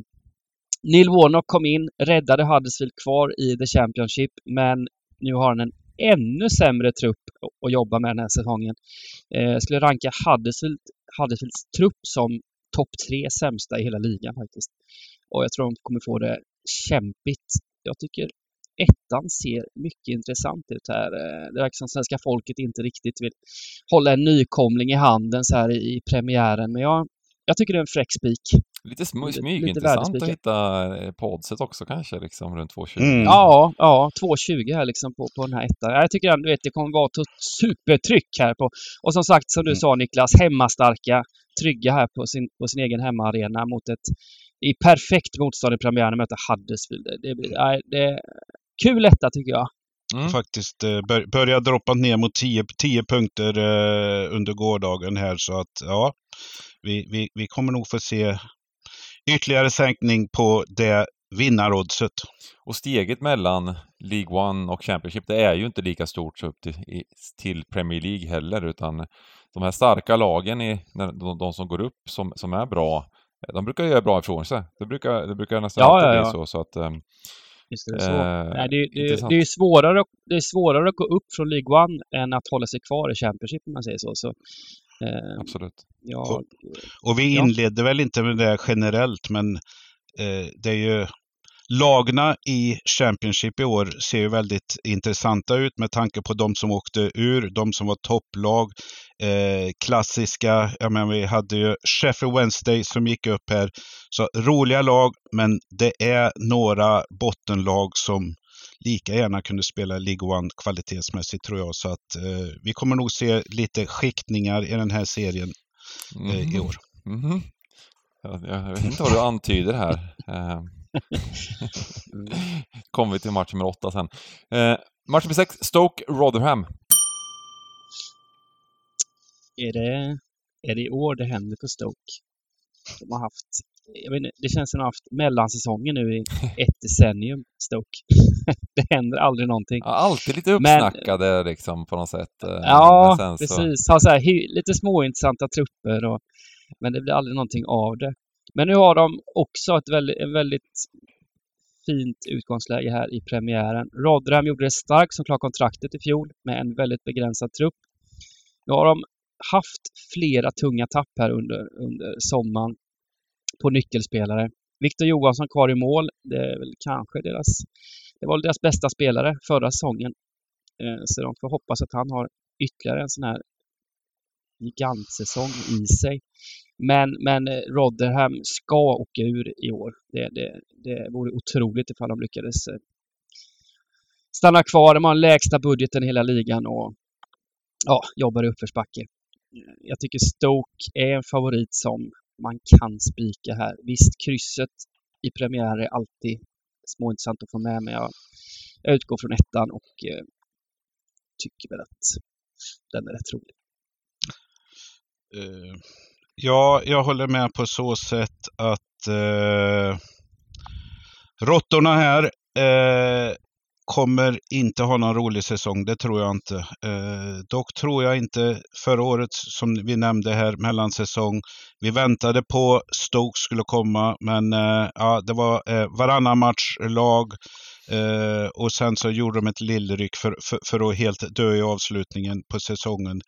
Neil Warnock kom in, räddade Huddersfield kvar i The Championship, men nu har han en ännu sämre trupp att jobba med den här säsongen. Eh, skulle ranka Huddersfield, Huddersfields trupp som topp tre sämsta i hela ligan faktiskt. Och jag tror de kommer få det kämpigt. Jag tycker ettan ser mycket intressant ut här. Eh, det verkar som svenska folket inte riktigt vill hålla en nykomling i handen så här i premiären. Men jag, jag tycker det är en fräck spik. Lite smygintressant att hitta eh, poddset också kanske, liksom runt 2,20. Mm. Ja, ja, 2,20 här liksom på, på den här ettan. Jag tycker ändå, vet, det kommer vara ett supertryck här på. Och som sagt, som du mm. sa Niklas, hemmastarka, trygga här på sin, på sin egen hemmaarena mot ett i perfekt motstånd i premiären möta Huddersfield. Det, blir, det, det, kul etta tycker jag. Mm. Faktiskt eh, bör, börjar droppa ner mot 10 punkter eh, under gårdagen här så att ja, vi, vi, vi kommer nog få se ytterligare sänkning på det vinnaroddset. Och steget mellan League One och Championship, det är ju inte lika stort upp till, till Premier League heller, utan de här starka lagen, i, de, de som går upp som, som är bra, de brukar göra bra ifrån sig. Det brukar, det brukar nästan ja, alltid ja, ja. bli så. så att, um, Visst är det så. Eh, Nej, det, det, det, är svårare, det är svårare att gå upp från League One än att hålla sig kvar i Championship om man säger så. så eh, Absolut. Ja, och, och, vi inledde ja. väl inte med det generellt, men eh, det är ju Lagna i Championship i år ser ju väldigt intressanta ut med tanke på de som åkte ur, de som var topplag. Eh, klassiska, jag menar, vi hade ju Sheffield Wednesday som gick upp här. Så roliga lag, men det är några bottenlag som lika gärna kunde spela League One kvalitetsmässigt tror jag. Så att eh, vi kommer nog se lite skiktningar i den här serien eh, mm. i år. Mm. Jag, jag, vet inte vad du antyder här. Kommer vi till match nummer åtta sen. Eh, match nummer sex, Stoke Rotherham. Är det, är det i år det händer för Stoke? De har haft, jag vet inte, det känns som de har haft mellansäsonger nu i ett decennium, Stoke. det händer aldrig någonting. Ja, alltid lite uppsnackade Men, liksom på något sätt. Eh, ja, precis. Har så här, lite småintressanta trupper och, men det blir aldrig någonting av det. Men nu har de också ett väldigt, en väldigt fint utgångsläge här i premiären. Rodram gjorde det starkt som klarade kontraktet i fjol med en väldigt begränsad trupp. Nu har de haft flera tunga tapp här under, under sommaren på nyckelspelare. Viktor Johansson kvar i mål. Det är väl kanske deras, det var deras bästa spelare förra säsongen. Eh, så de får hoppas att han har ytterligare en sån här gigantsäsong i sig. Men, men eh, Rotherham ska åka ur i år. Det, det, det vore otroligt ifall de lyckades eh, stanna kvar. De har den lägsta budgeten i hela ligan och ja, jobbar i uppförsbacke. Jag tycker Stoke är en favorit som man kan spika här. Visst, krysset i premiär är alltid småintressant att få med, men jag, jag utgår från ettan och eh, tycker väl att den är rätt rolig. Uh, ja, jag håller med på så sätt att uh, råttorna här uh, kommer inte ha någon rolig säsong, det tror jag inte. Eh, dock tror jag inte förra året, som vi nämnde här, mellansäsong. Vi väntade på Stoke skulle komma, men eh, ja, det var eh, varannan match lag eh, och sen så gjorde de ett lillryck för, för, för att helt dö i avslutningen på säsongen.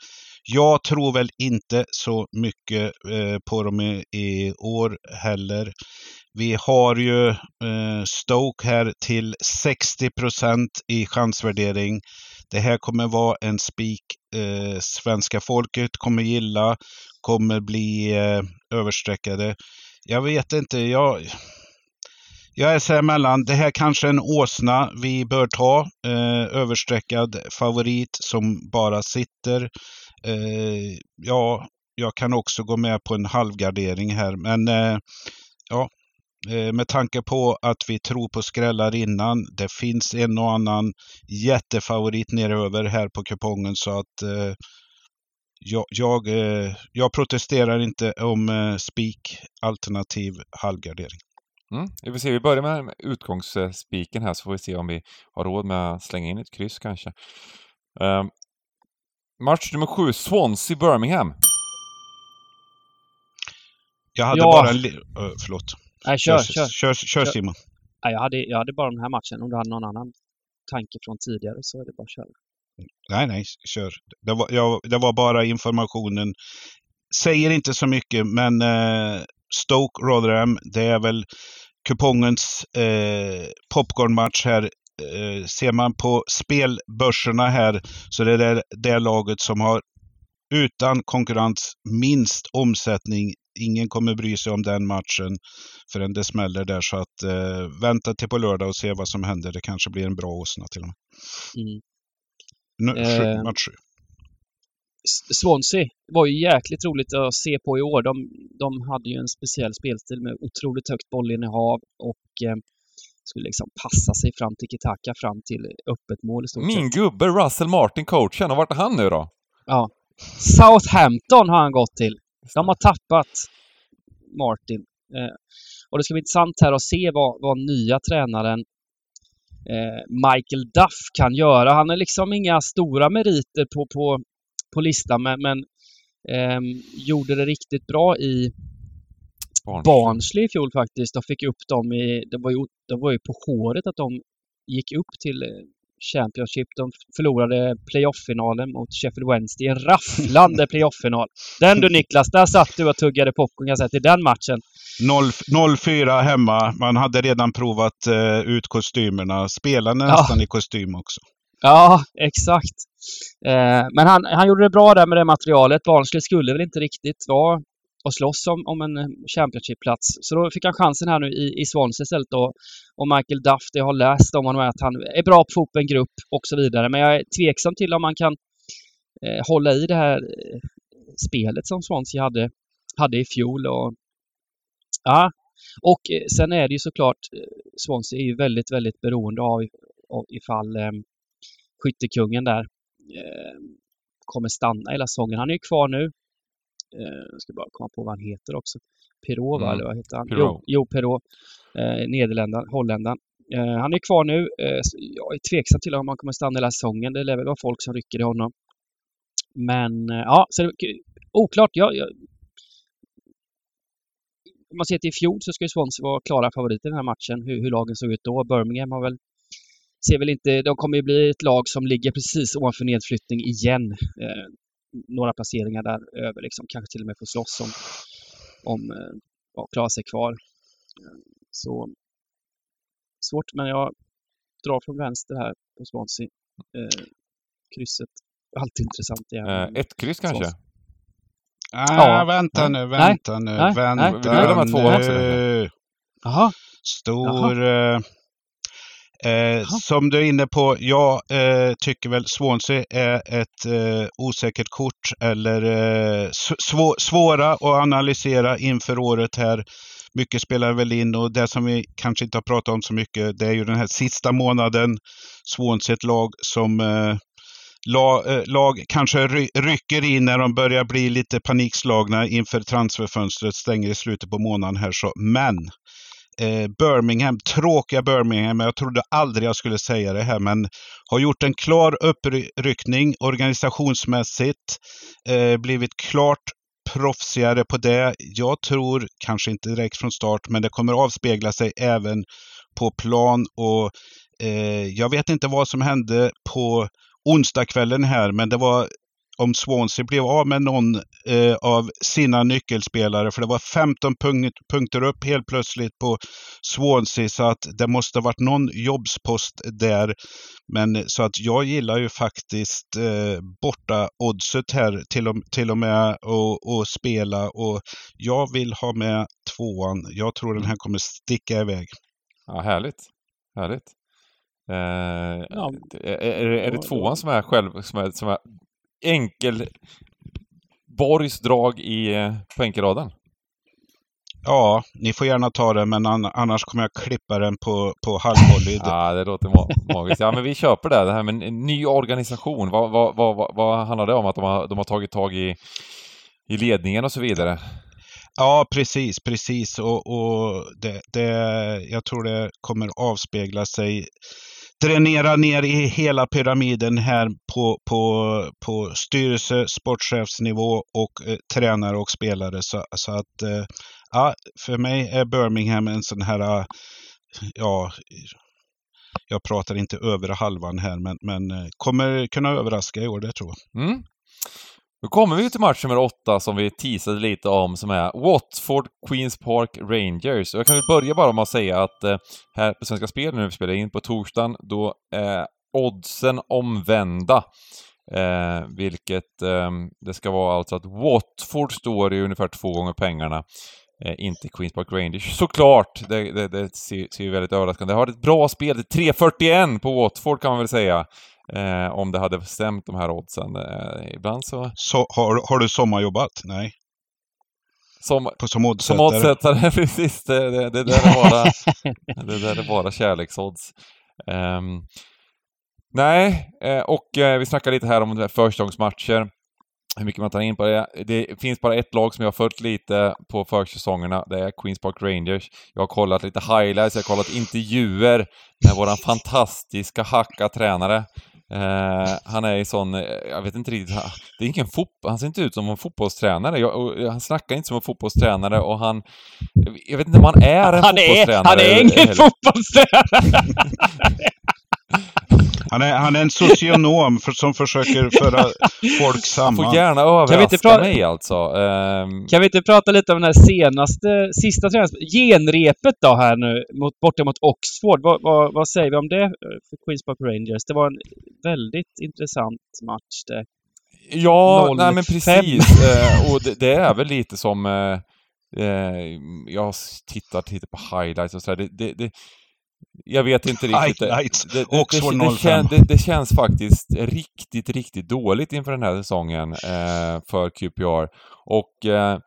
Jag tror väl inte så mycket eh, på dem i, i år heller. Vi har ju eh, Stoke här till 60% i chansvärdering. Det här kommer vara en spik eh, svenska folket kommer gilla, kommer bli eh, överstreckade. Jag vet inte, jag, jag är så här mellan, det här kanske är en åsna vi bör ta. Eh, överstreckad favorit som bara sitter. Eh, ja, jag kan också gå med på en halvgardering här, men eh, ja, Eh, med tanke på att vi tror på skrällar innan. Det finns en och annan jättefavorit neröver här på kupongen så att eh, jag, jag, eh, jag, protesterar inte om eh, spik alternativ halvgardering. Mm. Vi får se, vi börjar med utgångsspiken här så får vi se om vi har råd med att slänga in ett kryss kanske. Uh, match nummer sju, Swansea-Birmingham. Jag hade ja. bara en... Uh, förlåt. Nej, kör, kör. Kör, kör, kör, kör Simon. Nej, jag, hade, jag hade bara den här matchen. Om du hade någon annan tanke från tidigare så är det bara att köra. Nej, nej, kör. Det var, jag, det var bara informationen. Säger inte så mycket, men eh, Stoke Rotherham, det är väl kupongens eh, popcornmatch här. Eh, ser man på spelbörserna här så det är det, det laget som har utan konkurrens minst omsättning ingen kommer bry sig om den matchen förrän det smäller där. Så att eh, vänta till på lördag och se vad som händer. Det kanske blir en bra åsna till och med. Mm. Nu, eh, match sju. Swansea var ju jäkligt roligt att se på i år. De, de hade ju en speciell spelstil med otroligt högt bollinnehav och eh, skulle liksom passa sig fram till Kitaka fram till öppet mål i stort Min gubbe Russell Martin, coachen, och vart är han nu då? Ja. Southampton har han gått till. De har tappat Martin. Eh, och det ska bli intressant här att se vad, vad nya tränaren eh, Michael Duff kan göra. Han har liksom inga stora meriter på, på, på listan men, men eh, gjorde det riktigt bra i Barnsley i fjol faktiskt. De fick upp dem i... Det var ju, det var ju på håret att de gick upp till eh, Championship. De förlorade playoff-finalen mot Sheffield Wednesday. En rafflande playoff-final. Den du Niklas, där satt du och tuggade popcorn jag sett i den matchen. 0-4 hemma. Man hade redan provat uh, ut kostymerna. Spelade nästan ja. i kostym också. Ja, exakt. Eh, men han, han gjorde det bra där med det materialet. Barnsley skulle väl inte riktigt vara och slåss om, om en eh, Championship-plats. Så då fick han chansen här nu i, i Swansea istället då. Och Michael Duff, det jag har läst om honom är att han är bra på att en grupp och så vidare. Men jag är tveksam till om man kan eh, hålla i det här eh, spelet som Swansea hade, hade i fjol. Och, ja. och eh, sen är det ju såklart, eh, Swansea är ju väldigt, väldigt beroende av, av ifall eh, skyttekungen där eh, kommer stanna hela säsongen. Han är ju kvar nu. Eh, jag ska bara komma på vad han heter också. Perrault, mm. eller vad heter han? Jo, jo Perrault. Eh, Nederländaren, holländaren. Eh, han är kvar nu. Eh, jag är tveksam till om han kommer stanna hela säsongen. Det lär väl vara folk som rycker i honom. Men eh, ja, så det, oklart. Jag, jag, om man ser till i fjol så ska ju Swansea vara klara favoriter i den här matchen. Hur, hur lagen såg ut då. Birmingham har väl ser väl inte, de kommer ju bli ett lag som ligger precis ovanför nedflyttning igen. Eh, några placeringar där över liksom. Kanske till och med få slåss om, om eh, ja, klara sig kvar. Eh, så svårt, men jag drar från vänster här på Swansea. Eh, krysset. Alltid intressant igen. Eh, ett kryss kanske? Ah, ja. Vänta nu, vänta nej. nu, nej. vänta nej. Också. Jaha. Stor... Jaha. Eh, som du är inne på, jag eh, tycker väl Swansea är ett eh, osäkert kort eller eh, svå svåra att analysera inför året här. Mycket spelar väl in och det som vi kanske inte har pratat om så mycket det är ju den här sista månaden. Swansea ett lag som eh, lag, eh, lag kanske ry rycker in när de börjar bli lite panikslagna inför transferfönstret stänger i slutet på månaden här. Så. Men Eh, Birmingham, tråkiga Birmingham, jag trodde aldrig jag skulle säga det här, men har gjort en klar uppryckning organisationsmässigt, eh, blivit klart proffsigare på det. Jag tror, kanske inte direkt från start, men det kommer avspegla sig även på plan och eh, jag vet inte vad som hände på onsdagskvällen här, men det var om Swansea blev av med någon eh, av sina nyckelspelare. För det var 15 punkt, punkter upp helt plötsligt på Swansea. Så att det måste ha varit någon jobbspost där. Men så att jag gillar ju faktiskt eh, borta oddset här till och, till och med att spela. Och jag vill ha med tvåan. Jag tror den här kommer sticka iväg. Ja, härligt. Härligt. Eh, ja. är, är, är, det tvåan som är själv, som är, som är enkel Borgs drag i eh, poängraden? Ja, ni får gärna ta det, men annars kommer jag klippa den på, på halvvolley. ja, det låter ma magiskt. Ja, men vi köper det. Det här med en ny organisation. Vad, vad, vad, vad handlar det om? Att de har, de har tagit tag i, i ledningen och så vidare? Ja, precis, precis. Och, och det, det, jag tror det kommer avspegla sig dränera ner i hela pyramiden här på, på, på styrelse, sportchefsnivå och eh, tränare och spelare. Så, så att eh, ja, för mig är Birmingham en sån här, eh, ja, jag pratar inte över halvan här, men, men eh, kommer kunna överraska i år, det tror jag. Mm. Då kommer vi till match nummer åtta som vi teasade lite om som är Watford Queens Park Rangers. Och jag kan väl börja bara med att säga att eh, här på Svenska Spel när vi spelar in på torsdagen, då är oddsen omvända. Eh, vilket eh, det ska vara alltså att Watford står i ungefär två gånger pengarna. Eh, inte Queens Park Rangers. Såklart! Det, det, det ser, ju väldigt överraskande Det har ett bra spel. 3.41 på Watford kan man väl säga. Eh, om det hade stämt de här oddsen. Eh, ibland så... så har, har du sommarjobbat? Nej. Som, På, som oddsättare? Som oddsättare, precis. Det, det, det, där är bara, det där är bara kärleksodds. Um, nej, eh, och eh, vi snackar lite här om försäsongsmatcher hur mycket man tar in på det. Det finns bara ett lag som jag har följt lite på försäsongerna. Det är Queens Park Rangers. Jag har kollat lite highlights, jag har kollat intervjuer med våran fantastiska hacka-tränare. Eh, han är i sån, eh, jag vet inte riktigt, det är ingen fotboll, han ser inte ut som en fotbollstränare. Jag, han snackar inte som en fotbollstränare och han, jag vet inte om han är en han fotbollstränare. Är, han är ingen fotbollstränare! Han är, han är en socionom för, som försöker föra folk samman. får gärna överraska mig alltså. Um... Kan vi inte prata lite om den här senaste, sista tränings... Genrepet då här nu, mot, borta mot Oxford. Vad, vad, vad, säger vi om det för Queens Park Rangers? Det var en väldigt intressant match det. Ja, nej men precis. uh, och det, det, är väl lite som... Uh, uh, jag tittar, tittar på highlights och sådär. Det, det, jag vet inte riktigt. Det, det, det, det, känns faktiskt riktigt, riktigt dåligt inför den här säsongen eh, för QPR. Och eh,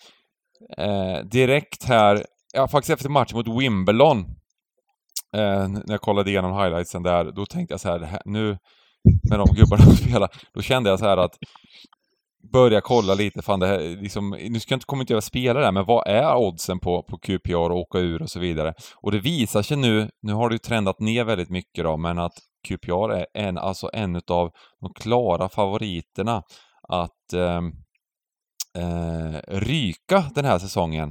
eh, direkt här, ja faktiskt efter matchen mot Wimbledon, eh, när jag kollade igenom highlightsen där, då tänkte jag så här, nu med de gubbarna som spelar, då kände jag så här att börja kolla lite, fan det här, liksom, nu ska jag inte, kommer inte jag spela där, men vad är oddsen på, på QPR och åka ur och så vidare? Och det visar sig nu, nu har det ju trendat ner väldigt mycket då, men att QPR är en, alltså en av de klara favoriterna att eh, eh, ryka den här säsongen.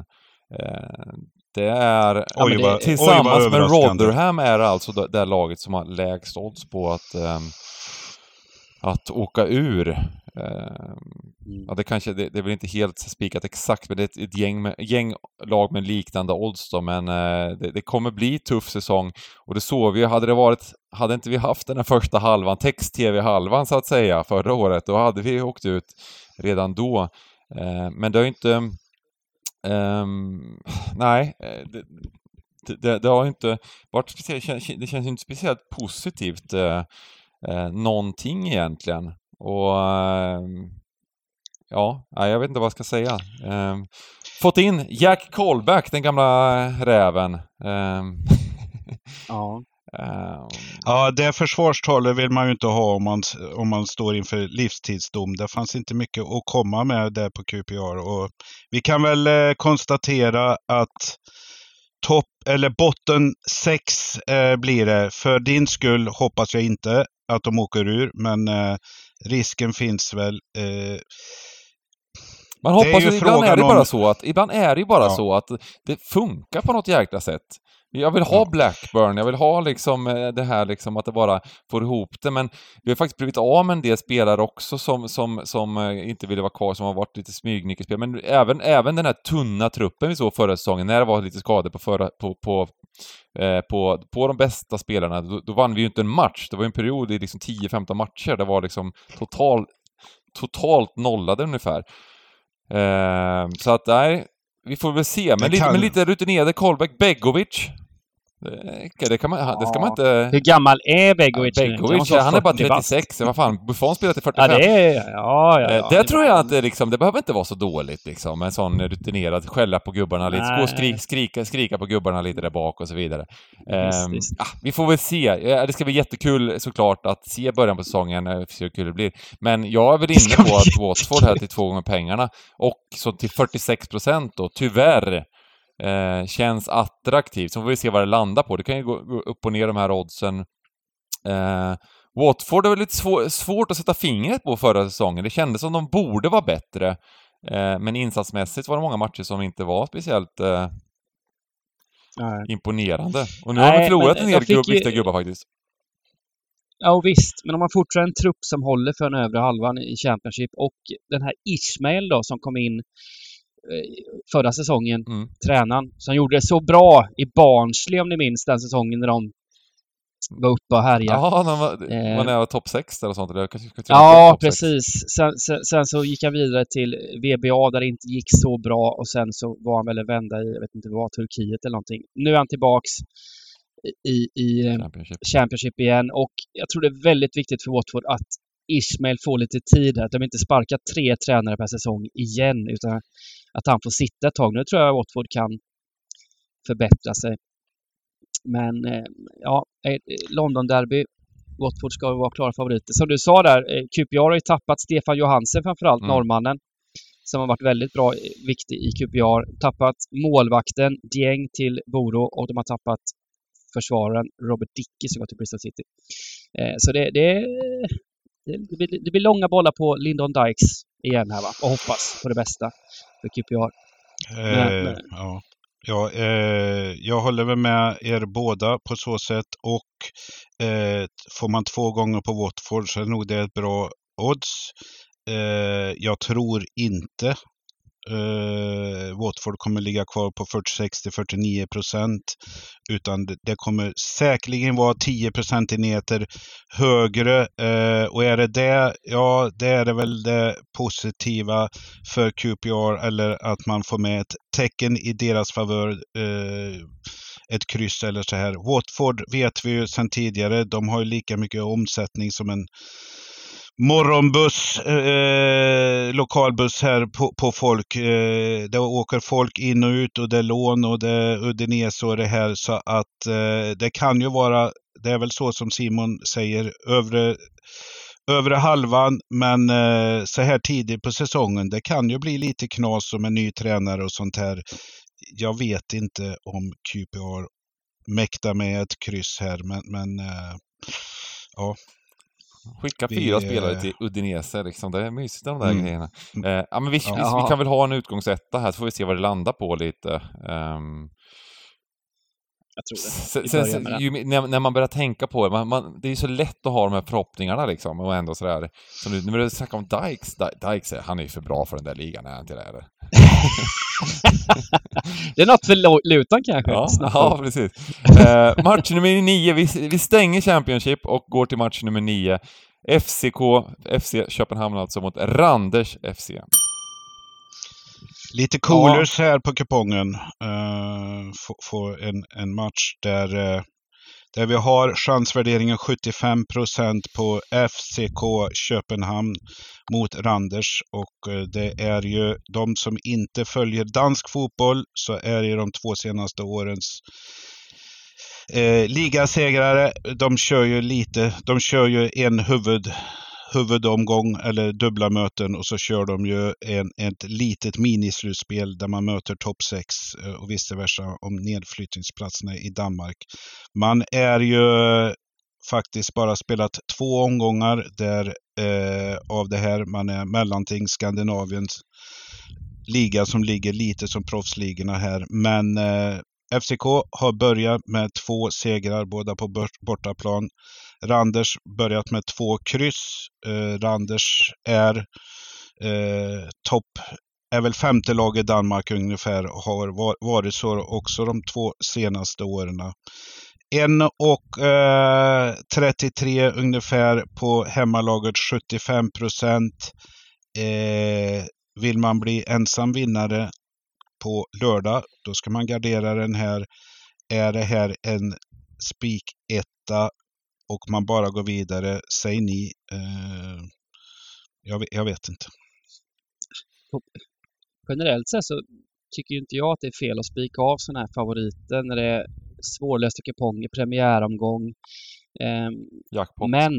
Eh, det är, ja, det, tillsammans oj, med Rotherham är det alltså det, det laget som har lägst odds på att ehm, att åka ur. Eh, ja, det kanske, det, det är väl inte helt spikat exakt, men det är ett, ett gäng, med, gäng lag med liknande odds då, men eh, det, det, kommer bli tuff säsong. Och det såg vi, hade det varit, hade inte vi haft den här första halvan, text-tv-halvan så att säga, förra året, då hade vi åkt ut redan då. Eh, men det har ju inte... Um, nej, det, det, det, har ju inte varit speciellt, det känns inte speciellt positivt eh, någonting egentligen. Och eh, ja, jag vet inte vad jag ska säga. Eh, fått in Jack Colback, den gamla räven. Eh, ja. Um... Ja, det försvarstalet vill man ju inte ha om man, om man står inför livstidsdom. Det fanns inte mycket att komma med där på QPR. Och vi kan väl eh, konstatera att topp eller botten sex eh, blir det. För din skull hoppas jag inte att de åker ur, men eh, risken finns väl. Eh, man hoppas ju ibland är det bara så att, ibland är det bara ja. så att det funkar på något jäkla sätt. Jag vill ha Blackburn, jag vill ha liksom eh, det här liksom att det bara får ihop det, men vi har faktiskt blivit av med en del spelare också som, som, som eh, inte ville vara kvar, som har varit lite smygnyckelspel. Men även, även den här tunna truppen vi såg förra säsongen, när det var lite skador på, förra, på, på, eh, på, på de bästa spelarna, då, då, vann vi ju inte en match. Det var en period i liksom 10-15 matcher, det var liksom total, totalt nollade ungefär. Eh, så att nej, vi får väl se. Men, lite, men lite rutinerade Kolbäck, Begovic. Det, det, kan man, det ska man inte... Hur gammal är Begovic? Ja, Begovic, han är bara 36. Vad fan, Buffon spelar till 45. Ja, det är... Ja, ja, ja, det, det tror jag att det liksom, det behöver inte vara så dåligt liksom. En sån rutinerad, skälla på gubbarna lite, gå och skri, skrika, skrika på gubbarna lite där bak och så vidare. Um, visst. Ah, vi får väl se. Det ska bli jättekul såklart att se början på säsongen, hur kul det blir. Men jag är väl inne på att Watford här till två gånger pengarna. Och så till 46 procent då, tyvärr eh, känns attraktivt. Så får vi se vad det landar på. Det kan ju gå, gå upp och ner de här oddsen. Eh, Watford väl lite svår, svårt att sätta fingret på förra säsongen. Det kändes som de borde vara bättre. Eh, men insatsmässigt var det många matcher som inte var speciellt eh, imponerande. Och nu Nej, har de förlorat en del gubb, viktiga gubbar faktiskt. Ja visst, men om man fortfarande en trupp som håller för den övre halvan i Championship och den här Ismail då som kom in förra säsongen, mm. tränaren, som gjorde det så bra i Barnsley om ni minns den säsongen när de var uppe och härjade. Ja, man, eh, man är topp 6 eller sånt. Eller ja, precis. Sen, sen, sen, så gick han vidare till VBA där det inte gick så bra och sen så var han väl en vända i, jag vet inte vad, Turkiet eller någonting. Nu är han tillbaks i, i eh, Championship. Championship igen och jag tror det är väldigt viktigt för Watford att Ismail får lite tid, att de inte sparkar tre tränare per säsong igen utan att han får sitta ett tag. Nu tror jag Watford kan förbättra sig. Men eh, ja, eh, London-derby. Watford ska vara klara favoriter. Som du sa där, eh, QPR har ju tappat Stefan Johansen framförallt, mm. norrmannen. Som har varit väldigt bra, viktig i QPR. Tappat målvakten Dieng till Boro och de har tappat försvararen Robert Dickey som går till Bristol City. Så det, det, det, blir, det blir långa bollar på Lyndon Dykes igen här va? Och hoppas på det bästa för QPR. Eh, ja. Ja, eh, jag håller väl med er båda på så sätt och eh, får man två gånger på Watford så är nog det ett bra odds. Eh, jag tror inte Uh, Watford kommer ligga kvar på 46 till 49 procent. Utan det, det, kommer säkerligen vara 10 procentenheter högre. Uh, och är det det, ja det är det väl det positiva för QPR eller att man får med ett tecken i deras favör. Uh, ett kryss eller så här. Watford vet vi ju sedan tidigare, de har ju lika mycket omsättning som en morgonbuss, eh, eh, lokalbuss här på, på folk. Eh, det åker folk in och ut och det är lån och det är Udinese och det här. Så att eh, det kan ju vara, det är väl så som Simon säger, övre, övre halvan. Men eh, så här tidigt på säsongen, det kan ju bli lite knas som en ny tränare och sånt här. Jag vet inte om QPR mäktar med ett kryss här, men, men eh, ja, Skicka vi, fyra spelare till Udinese, liksom. det är mysigt de där mm. grejerna. Eh, ja, men vi, vi, vi, kan väl ha en utgångsetta här, så får vi se vad det landar på lite. Um, jag tror det. Sen, sen, ju, när, när, man börjar tänka på det, man, man, det är ju så lätt att ha de här förhoppningarna liksom, och ändå sådär. Så nu, när vi snackar om Dykes, Dykes, han är ju för bra för den där ligan, är han inte det? Det är något för Luton kanske? Ja, ja precis. Eh, match nummer nio, vi, vi stänger Championship och går till match nummer nio. FCK, FC Köpenhamn alltså mot Randers FC. Lite coolers ja. här på kupongen. Uh, Få en, en match där, uh, där vi har chansvärderingen 75% på FCK Köpenhamn mot Randers. Och eh, det är ju de som inte följer dansk fotboll så är det de två senaste årens Eh, ligasegrare, de kör ju lite, de kör ju en huvud, huvudomgång eller dubbla möten och så kör de ju en, ett litet minislutspel där man möter topp 6 eh, och vice versa om nedflyttningsplatserna i Danmark. Man är ju faktiskt bara spelat två omgångar där eh, av det här. Man är mellanting Skandinaviens liga som ligger lite som proffsligorna här. Men eh, FCK har börjat med två segrar, båda på bortaplan. Randers börjat med två kryss. Eh, Randers är eh, topp, är väl femte lag i Danmark ungefär och har varit så också de två senaste åren. 1 och eh, 33 ungefär på hemmalaget 75 procent. Eh, vill man bli ensam vinnare på lördag. Då ska man gardera den här. Är det här en spik etta och man bara går vidare, säg ni. Eh, jag, jag, vet inte. Generellt sett så tycker inte jag att det är fel att spika av sådana här favoriter när det är svårlösta kuponger, premiäromgång. Eh, jackpot. Men,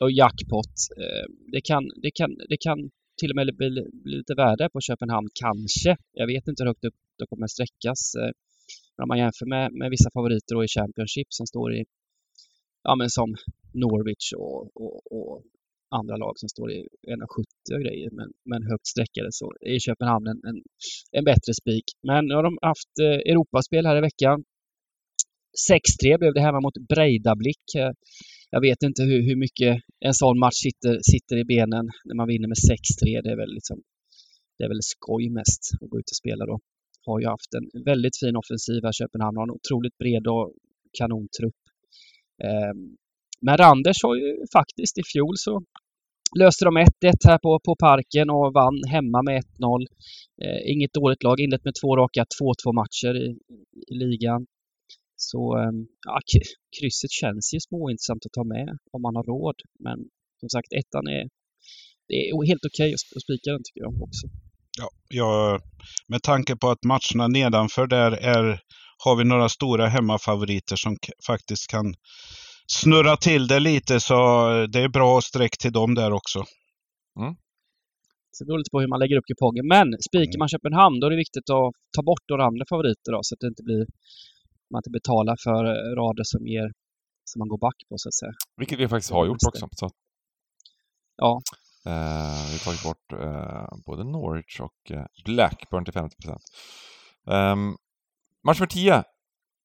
och jackpot. Eh, det, kan, det, kan, det kan till och med bli, bli lite värde på Köpenhamn, kanske. Jag vet inte hur högt upp det kommer sträckas. Eh, om man jämför med, med vissa favoriter i Championship som står i, ja men som Norwich och, och, och andra lag som står i 1,70 och grejer, men, men högt sträckade så är Köpenhamn en, en, en bättre spik. Men nu har de haft eh, Europaspel här i veckan. 6-3 blev det hemma mot Breidablick. Eh, jag vet inte hur, hur mycket en sån match sitter, sitter i benen när man vinner med 6-3. Det är väl liksom, det är väl skoj mest att gå ut och spela då. Har ju haft en väldigt fin offensiv här Köpenhamn, har en otroligt bred och kanontrupp. Ehm, men Randers har ju faktiskt i fjol så löste de 1-1 här på, på Parken och vann hemma med 1-0. Eh, inget dåligt lag, inlett med två raka 2-2 matcher i, i ligan. Så eh, ja, krysset känns ju småintressant att ta med om man har råd. Men som sagt, ettan är, det är helt okej okay att spika den tycker jag också. Ja, jag, med tanke på att matcherna nedanför där är, har vi några stora hemmafavoriter som faktiskt kan snurra till det lite så det är bra streck till dem där också. Mm. Så det beror lite på hur man lägger upp kupongen. Men spikar mm. man Köpenhamn då är det viktigt att ta bort några andra favoriter då, så att det inte blir man inte betalar för eh, rader som ger som man går back på så att säga. Vilket vi faktiskt har gjort också. Så. Ja. Uh, vi har tagit bort uh, både Norwich och uh, Blackburn till 50 procent. Um, match för 10.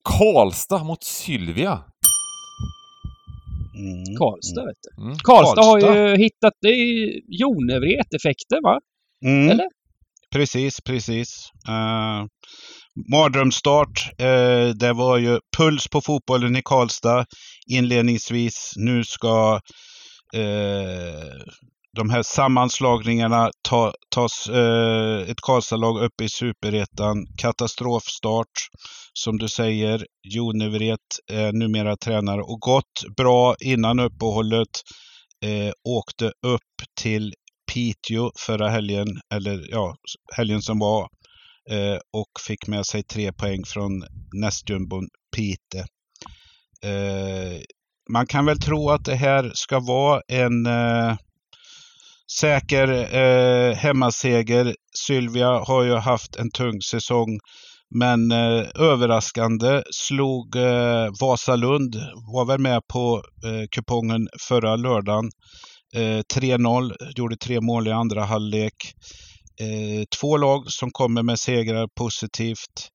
Karlstad mot Sylvia. Mm. Karlstad, vet du. Mm. Karlstad, Karlstad, har ju hittat... Det är Jonevret-effekten, va? Mm. Eller? Precis, precis. Uh, mardrömsstart. Eh, det var ju puls på fotbollen i Karlstad inledningsvis. Nu ska eh, de här sammanslagningarna ta, tas eh, ett Karlstadlag upp i superettan. Katastrofstart, som du säger. Jonevret är numera tränare och gått bra innan uppehållet. Eh, åkte upp till Piteå förra helgen, eller ja, helgen som var. Eh, och fick med sig tre poäng från nästjumbon Pite. Eh, man kan väl tro att det här ska vara en eh, säker eh, hemmaseger. Sylvia har ju haft en tung säsong. Men eh, överraskande slog eh, Vasalund, var väl med på eh, kupongen förra lördagen. Eh, 3-0, gjorde tre mål i andra halvlek. Eh, två lag som kommer med segrar positivt.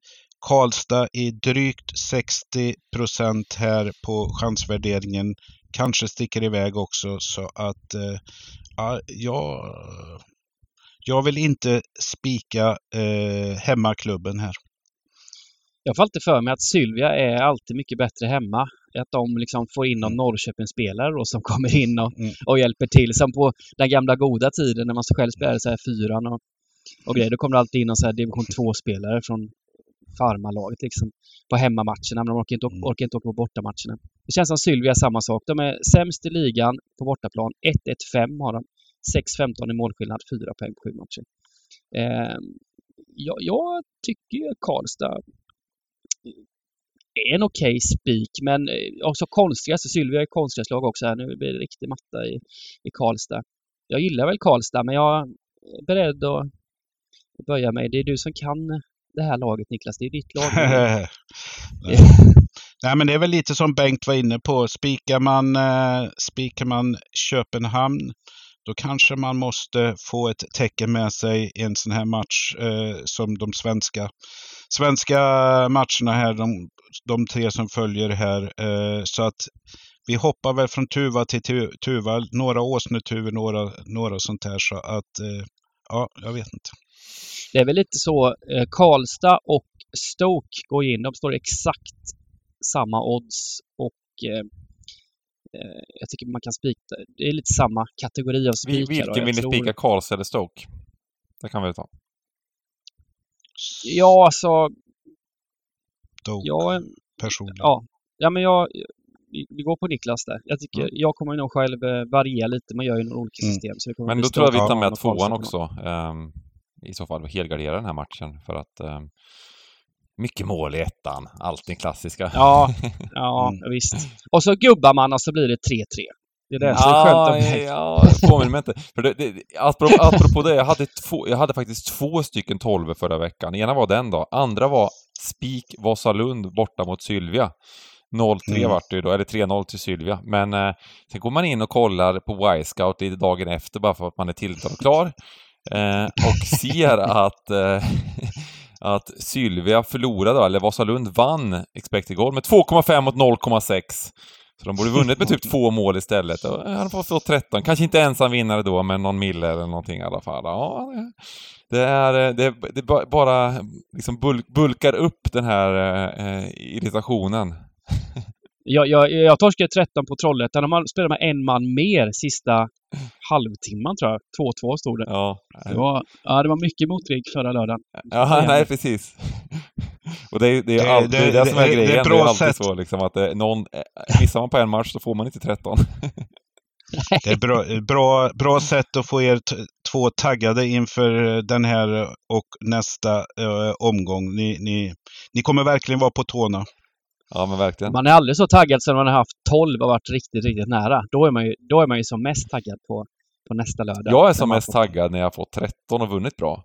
Karlstad i drygt 60 procent här på chansvärderingen. Kanske sticker iväg också så att eh, ja, jag, jag vill inte spika eh, hemmaklubben här. Jag får alltid för mig att Sylvia är alltid mycket bättre hemma. Att de liksom får in någon mm. Norrköpingsspelare som kommer in och, mm. och hjälper till. Som på den gamla goda tiden när man själv spelade så här fyran och och grejer. Då kommer det alltid in någon så här division 2-spelare från farmarlaget liksom på hemmamatcherna, men de orkar inte, mm. orkar inte åka på bortamatcherna. Det känns som Sylvia samma sak. De är sämst i ligan på bortaplan. 1-1-5 har de. 6-15 i målskillnad, 4 poäng på 7 matcher. Eh, jag, jag tycker Karlstad är en okej okay spik, men eh, också konstiga. Så Sylvia är konstiga slag också här. Nu blir det riktig matta i, i Karlstad. Jag gillar väl Karlstad, men jag är beredd att böja mig. Det är du som kan det här laget Niklas. Det är ditt lag. Nej, men det är väl lite som Bengt var inne på. Spikar man, eh, spikar man Köpenhamn då kanske man måste få ett tecken med sig i en sån här match eh, som de svenska, svenska matcherna här, de, de tre som följer här. Eh, så att vi hoppar väl från tuva till tuva, några åsnetuvor, några, några sånt här. Så att, eh, ja, jag vet inte. Det är väl lite så, eh, Karlstad och Stoke går in, de står exakt samma odds och eh, eh, jag tycker man kan spika, det är lite samma kategori av spikar. Vilken vill ni spika, Karlstad eller Stoke? Det kan vi ta. Ja, alltså... Stoke, ja, personligen. Ja, ja, men jag, vi går på Niklas där. Jag tycker, mm. jag kommer nog själv variera lite, man gör ju några olika mm. system. Så men då tror jag vi tar med tvåan också. Um, I så fall helgardera den här matchen för att um, mycket mål i ettan, alltid klassiska. Ja, ja mm. visst. Och så gubbar man och så blir det 3-3. Det är det som är skönt om Ja, påminner mig inte. För det, det, apropå, apropå det, jag hade, två, jag hade faktiskt två stycken tolvor förra veckan. Ena var den då. Andra var Spik Vasalund borta mot Sylvia. 0-3 mm. vart det ju då, eller 3-0 till Sylvia. Men eh, sen går man in och kollar på Y-scout lite dagen efter bara för att man är tilltad och klar. Eh, och ser att eh, att Sylvia förlorade, eller Vasalund vann expected goal med 2,5 mot 0,6. Så de borde vunnit med typ två mål istället. Och eh, han får stå 13. Kanske inte ensam vinnare då, men någon mille eller någonting i alla fall. Ja, det, är, eh, det, det bara liksom bulkar upp den här eh, eh irritationen. Jag, jag, jag torskade 13 på Trollhättan. De spelade med en man mer sista halvtimman tror jag. 2-2 stod det. Ja. Det var, ja, det var mycket motrygg förra lördagen. Ja, nej precis. Och det är, det är, all, det, det, är det som är grejen. Det är, det är alltid sätt. så liksom att det, någon, eh, missar man på en match så får man inte 13. Det är bra, bra, bra sätt att få er två taggade inför den här och nästa uh, omgång. Ni, ni, ni kommer verkligen vara på tårna. Ja, men verkligen. Man är aldrig så taggad som man har haft 12 och varit riktigt, riktigt nära. Då är man ju, då är man ju som mest taggad på, på nästa lördag. Jag är som mest taggad när jag fått 13 och vunnit bra.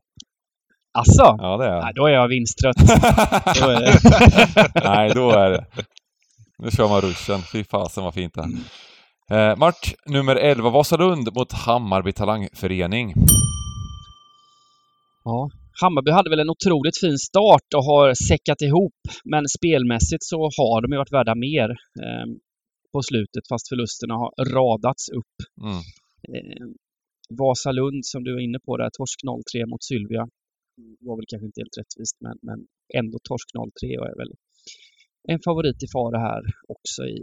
Asså? Ja, det är jag. Nej, då är jag vinsttrött. då är Nej, då är det. Nu kör man ruschen. Fy fasen vad fint det är. Eh, match nummer 11, Vasalund mot Hammarby Talangförening. Ja, Hammarby hade väl en otroligt fin start och har säckat ihop. Men spelmässigt så har de ju varit värda mer eh, på slutet fast förlusterna har radats upp. Mm. Eh, Vasalund som du var inne på där, torsk 0-3 mot Sylvia. Var väl kanske inte helt rättvist men, men ändå torsk 0-3 och är väl en favorit i fara här också i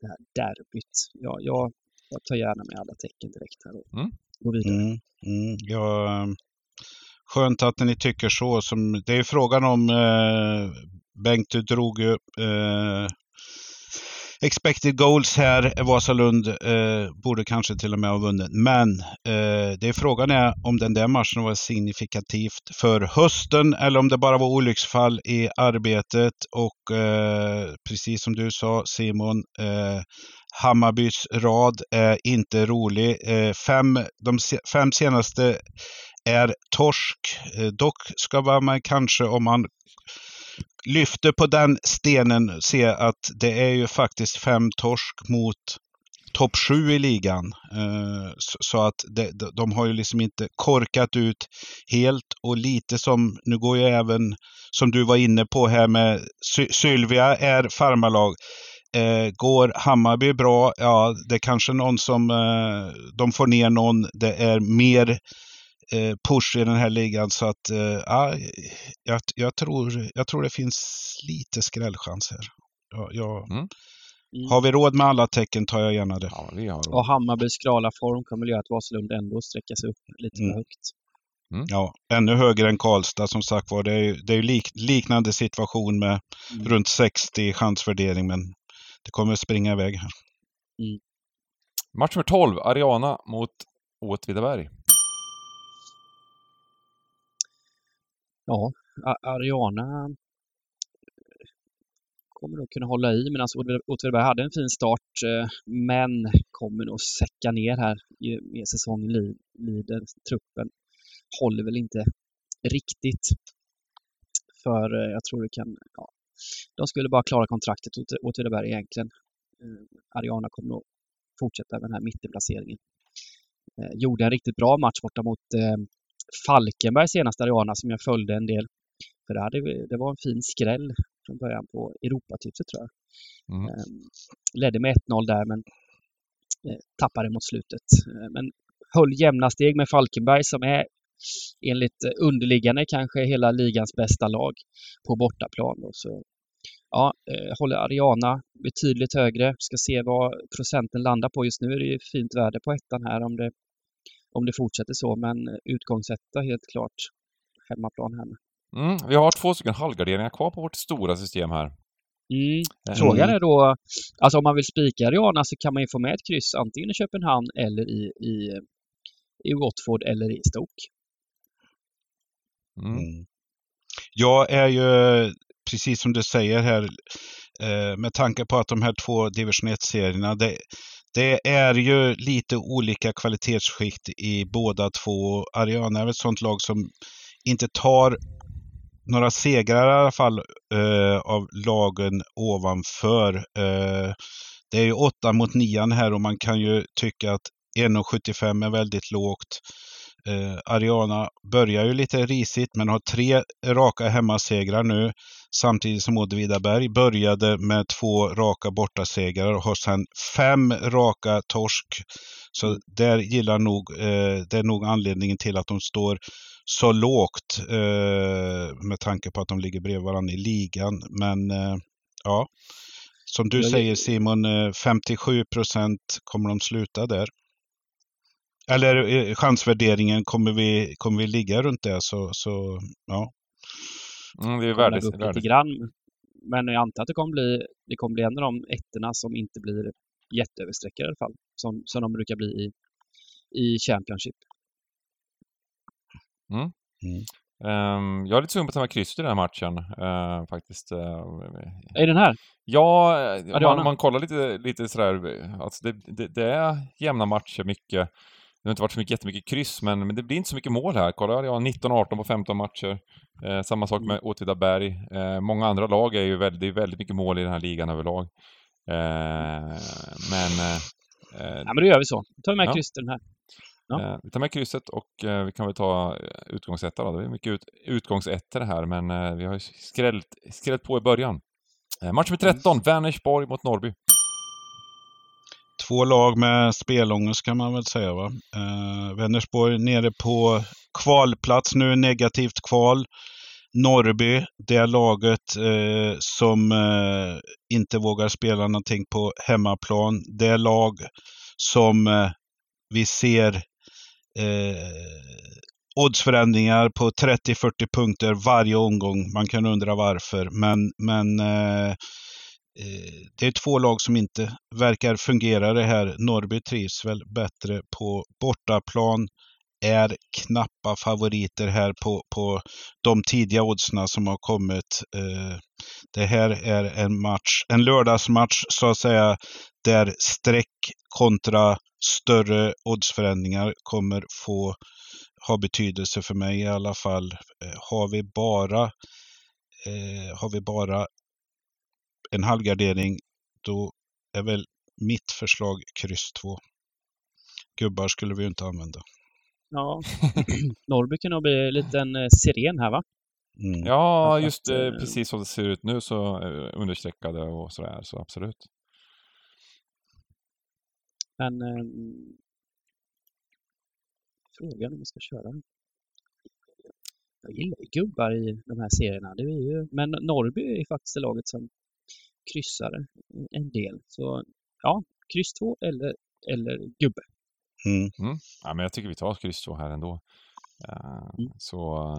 det här derbyt. Ja, jag, jag tar gärna med alla tecken direkt här och mm. går vidare. Mm, mm. Jag skönt att ni tycker så. Som, det är frågan om, eh, Bengt du drog ju eh, expected goals här. Vasalund eh, borde kanske till och med ha vunnit. Men eh, det är frågan är om den där matchen var signifikativt för hösten eller om det bara var olycksfall i arbetet. Och eh, precis som du sa Simon, eh, Hammarbys rad är inte rolig. Eh, fem, de fem senaste är torsk. Eh, dock ska man kanske, om man lyfter på den stenen, se att det är ju faktiskt fem torsk mot topp sju i ligan. Eh, så att de har ju liksom inte korkat ut helt och lite som, nu går ju även som du var inne på här med Sylvia är farmarlag. Eh, går Hammarby bra, ja det är kanske någon som eh, de får ner någon. Det är mer push i den här ligan. Så att eh, ja, jag, jag, tror, jag tror det finns lite skrällchanser. Ja, jag, mm. Har vi råd med alla tecken tar jag gärna det. Ja, vi har råd. Och Hammarbys skrala form kommer göra att Vasalund ändå sträcker sig upp lite mm. högt. Mm. Ja, ännu högre än Karlstad som sagt var. Det är, det är lik, liknande situation med mm. runt 60 chansvärdering, men det kommer springa iväg här. Mm. Match nummer 12, Ariana mot Åtvidaberg. Ja, Ariana eh, kommer nog kunna hålla i medan Åtvidaberg alltså, hade en fin start eh, men kommer nog säcka ner här med säsongen lider. Truppen håller väl inte riktigt. För eh, jag tror det kan, ja, de skulle bara klara kontraktet åt Åtvidaberg egentligen. Ariana kommer nog fortsätta med den här mittenplaceringen. Gjorde en riktigt bra match borta mot Falkenberg senast Ariana som jag följde en del. För det, hade, det var en fin skräll från början på Europatipset tror jag. Mm. Ehm, ledde med 1-0 där men eh, tappade mot slutet. Eh, men höll jämna steg med Falkenberg som är enligt underliggande kanske hela ligans bästa lag på bortaplan. Och så, ja, eh, håller Ariana betydligt högre. Ska se vad procenten landar på. Just nu är det ju fint värde på ettan här om det, om det fortsätter så, men utgångsetta helt klart hemmaplan här. Mm, vi har två stycken halvgarderingar kvar på vårt stora system här. Mm. Eh, Frågan är då, alltså om man vill spika Ariana så kan man ju få med ett kryss antingen i Köpenhamn eller i, i, i Watford eller i Stoke. Mm. mm. Jag är ju, precis som du säger här, eh, med tanke på att de här två division 1-serierna, det, det är ju lite olika kvalitetsskikt i båda två. Ariana är ett sånt lag som inte tar några segrar i alla fall eh, av lagen ovanför. Eh, det är ju 8 mot 9 här och man kan ju tycka att 1,75 är väldigt lågt. Eh, Ariana börjar ju lite risigt men har tre raka hemmasegrar nu. Samtidigt som Åtvidaberg började med två raka bortasegrar och har sedan fem raka torsk. Så där gillar nog, eh, det är nog anledningen till att de står så lågt eh, med tanke på att de ligger bredvid varandra i ligan. Men eh, ja, som du säger Simon, 57 eh, procent kommer de sluta där. Eller eh, chansvärderingen kommer vi, kommer vi ligga runt det så, så ja. Mm, det är värdet. Lite grann. Men jag antar att det kommer bli, det kommer bli en av de ettorna som inte blir jätteöversträckare i alla fall. Som, som de brukar bli i, i Championship. Mm. Mm. Um, jag är lite sugen på att ta med krysset i den här matchen, uh, faktiskt. Uh, är den här? Ja, om man, man, kollar lite, lite sådär, alltså det, det, det, är jämna matcher mycket. Det har inte varit så mycket, jättemycket kryss, men, men det blir inte så mycket mål här. Kolla, jag har 19-18 på 15 matcher. Eh, samma sak med Åtvidaberg. Eh, många andra lag är ju väldigt, det är väldigt mycket mål i den här ligan överlag. Eh, men... ja, men då gör vi så. Då tar vi med ja. kryss den här. Ja. Eh, vi tar med krysset och eh, vi kan väl ta eh, utgångsetta då. Det är mycket ut, utgångsettor här men vi har skrällt, skrällt på i början. match med 13, mm. Vänersborg mot Norrby. Två lag med spelångest kan man väl säga. Va? Eh, Vänersborg nere på kvalplats nu, negativt kval. Norrby, det laget eh, som eh, inte vågar spela någonting på hemmaplan. Det lag som eh, vi ser eh, oddsförändringar på 30-40 punkter varje omgång. Man kan undra varför, men, men eh, Eh, det är två lag som inte verkar fungera det här. Norrby trivs väl bättre på bortaplan är knappa favoriter här på, på de tidiga oddsna som har kommit. Eh, det här är en match, en lördagsmatch så att säga, där streck kontra större oddsförändringar kommer få ha betydelse för mig i alla fall. Eh, har vi bara, har vi bara en halvgardering då är väl mitt förslag kryss 2. Gubbar skulle vi inte använda. Ja, Norrby kan nog bli en liten eh, siren här va? Mm. Ja, just eh, precis som det ser ut nu så eh, understreckade och sådär, så absolut. Men eh, frågan om vi ska köra. Jag gillar gubbar i de här serierna. Det är ju, men Norrby är faktiskt det laget som kryssar en del. Så ja, kryss 2 eller, eller gubbe. Mm. Mm. Ja, men jag tycker vi tar kryss 2 här ändå. mm. så,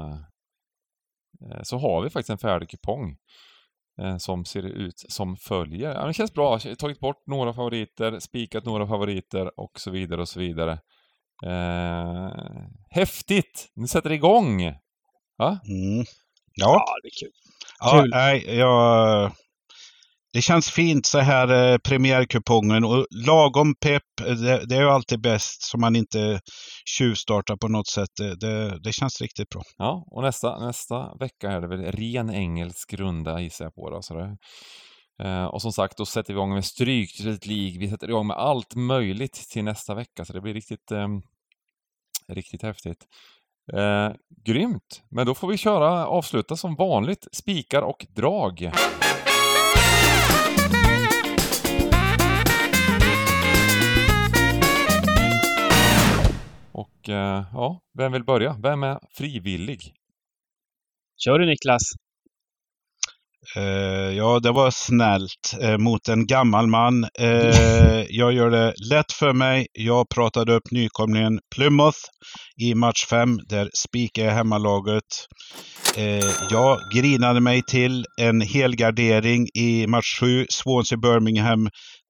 så har vi faktiskt en färdig kupong som ser ut som följer. Ja, det känns bra. Jag har tagit bort några favoriter, spikat några favoriter och så vidare och så vidare. Häftigt! Nu sätter det igång! Ja, mm. ja. ja det är kul. Ja, kul. nej, jag, det känns fint så här eh, premiärkupongen och lagom pepp. Det, det, är ju alltid bäst så man inte tjuvstartar på något sätt. Det, det, det, känns riktigt bra. Ja, och nästa, nästa vecka är det väl ren engelsk runda gissar jag på. Då, så det, eh, och som sagt, då sätter vi igång med Stryktipset League. Vi sätter igång med allt möjligt till nästa vecka, så det blir riktigt, eh, riktigt häftigt. Eh, grymt! Men då får vi köra, avsluta som vanligt, spikar och drag. Och eh, ja, vem vill börja? Vem är frivillig? Kör du Niklas! Uh, ja, det var snällt uh, mot en gammal man. Uh, jag gör det lätt för mig. Jag pratade upp nykomlingen Plymouth i match 5. Där spikade jag hemmalaget. jag grinade mig till en helgardering i match 7, Swansea-Birmingham.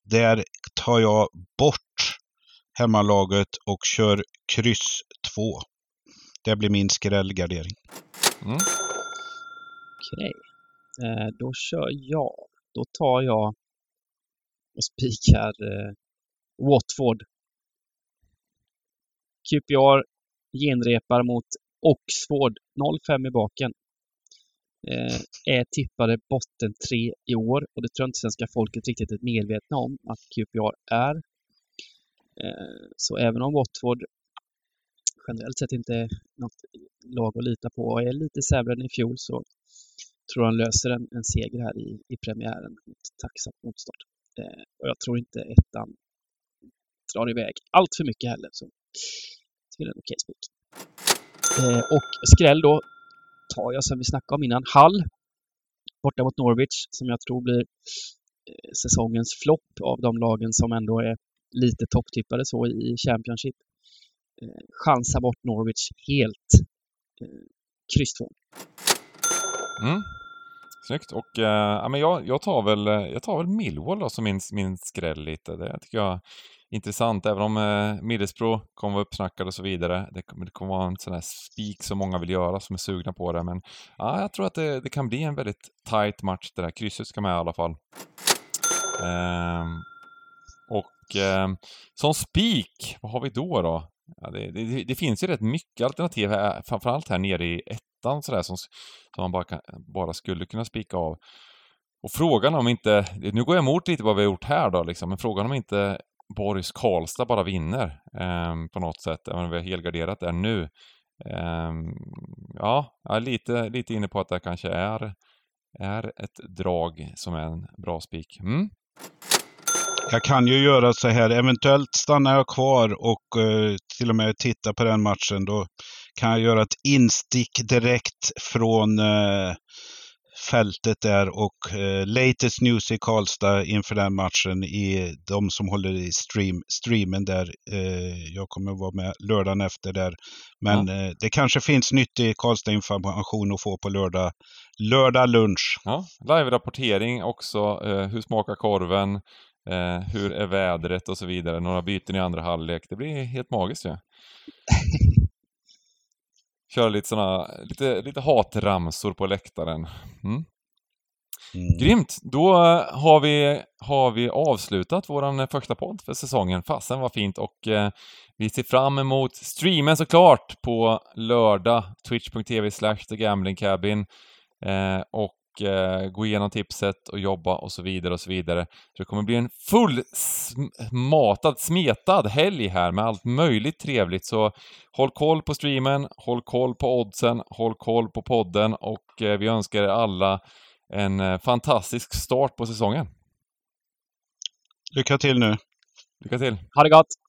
Där tar jag bort hemmalaget och kör kryss 2. Det blir min skrällgardering. Mm. Okej. Eh, då kör jag. Då tar jag och spikar eh, Watford. QPR genrepar mot Oxford 0-5 i baken. Eh, är tippade botten 3 i år och det tror jag inte svenska folket riktigt är medvetna om att QPR är. Eh, så även om Watford generellt sett inte är något lag att lita på och är lite sämre än i fjol så tror han löser en, en seger här i, i premiären mot tacksamt motstånd. Eh, och jag tror inte ettan drar iväg allt för mycket heller. Så till en okej spik. Eh, och skräll då tar jag som vi snackade om innan, Hall borta mot Norwich som jag tror blir eh, säsongens flopp av de lagen som ändå är lite topptippade så i Championship. Eh, chansa bort Norwich helt. Eh, kryss 2. Mm. Snyggt. Och eh, ja, men jag, jag, tar väl, eh, jag tar väl Millwall då som min, min skräll lite. Det tycker jag är intressant, även om eh, Middlesbrough kommer vara uppsnackad och så vidare. Det, det kommer vara en sån här spik som många vill göra, som är sugna på det. Men ja, jag tror att det, det kan bli en väldigt tight match det där. Krysset ska med i alla fall. Eh, och eh, som spik, vad har vi då då? Ja, det, det, det, finns ju rätt mycket alternativ här, eh, framförallt här nere i ettan sådär som, som man bara, kan, bara skulle kunna spika av. Och frågan om inte, nu går jag emot lite vad vi har gjort här då liksom, men frågan om inte Boris Karlstad bara vinner eh, på något sätt, även om vi har helgarderat där nu. Eh, ja, jag är lite, lite inne på att det kanske är, är ett drag som är en bra spik. Mm. Jag kan ju göra så här, eventuellt stannar jag kvar och eh, till och med titta på den matchen. Då kan jag göra ett instick direkt från eh, fältet där och eh, latest news i Karlstad inför den matchen i de som håller i stream, streamen där. Eh, jag kommer vara med lördagen efter där. Men ja. eh, det kanske finns nyttig Karlstad-information att få på lördag, lördag lunch. Ja, live-rapportering också. Eh, hur smakar korven? Eh, hur är vädret och så vidare. Några byten i andra halvlek. Det blir helt magiskt ju. Ja. Köra lite såna, lite, lite hatramsor på läktaren. Mm. Mm. Grymt! Då har vi, har vi avslutat vår första podd för säsongen. Fasen var fint och eh, vi ser fram emot streamen såklart på lördag. Twitch.tv slash TheGamblingCabin. Eh, och eh, gå igenom tipset och jobba och så vidare och så vidare. Så det kommer bli en fullmatad, smetad helg här med allt möjligt trevligt. Så håll koll på streamen, håll koll på oddsen, håll koll på podden och eh, vi önskar er alla en eh, fantastisk start på säsongen. Lycka till nu! Lycka till! Ha det gott!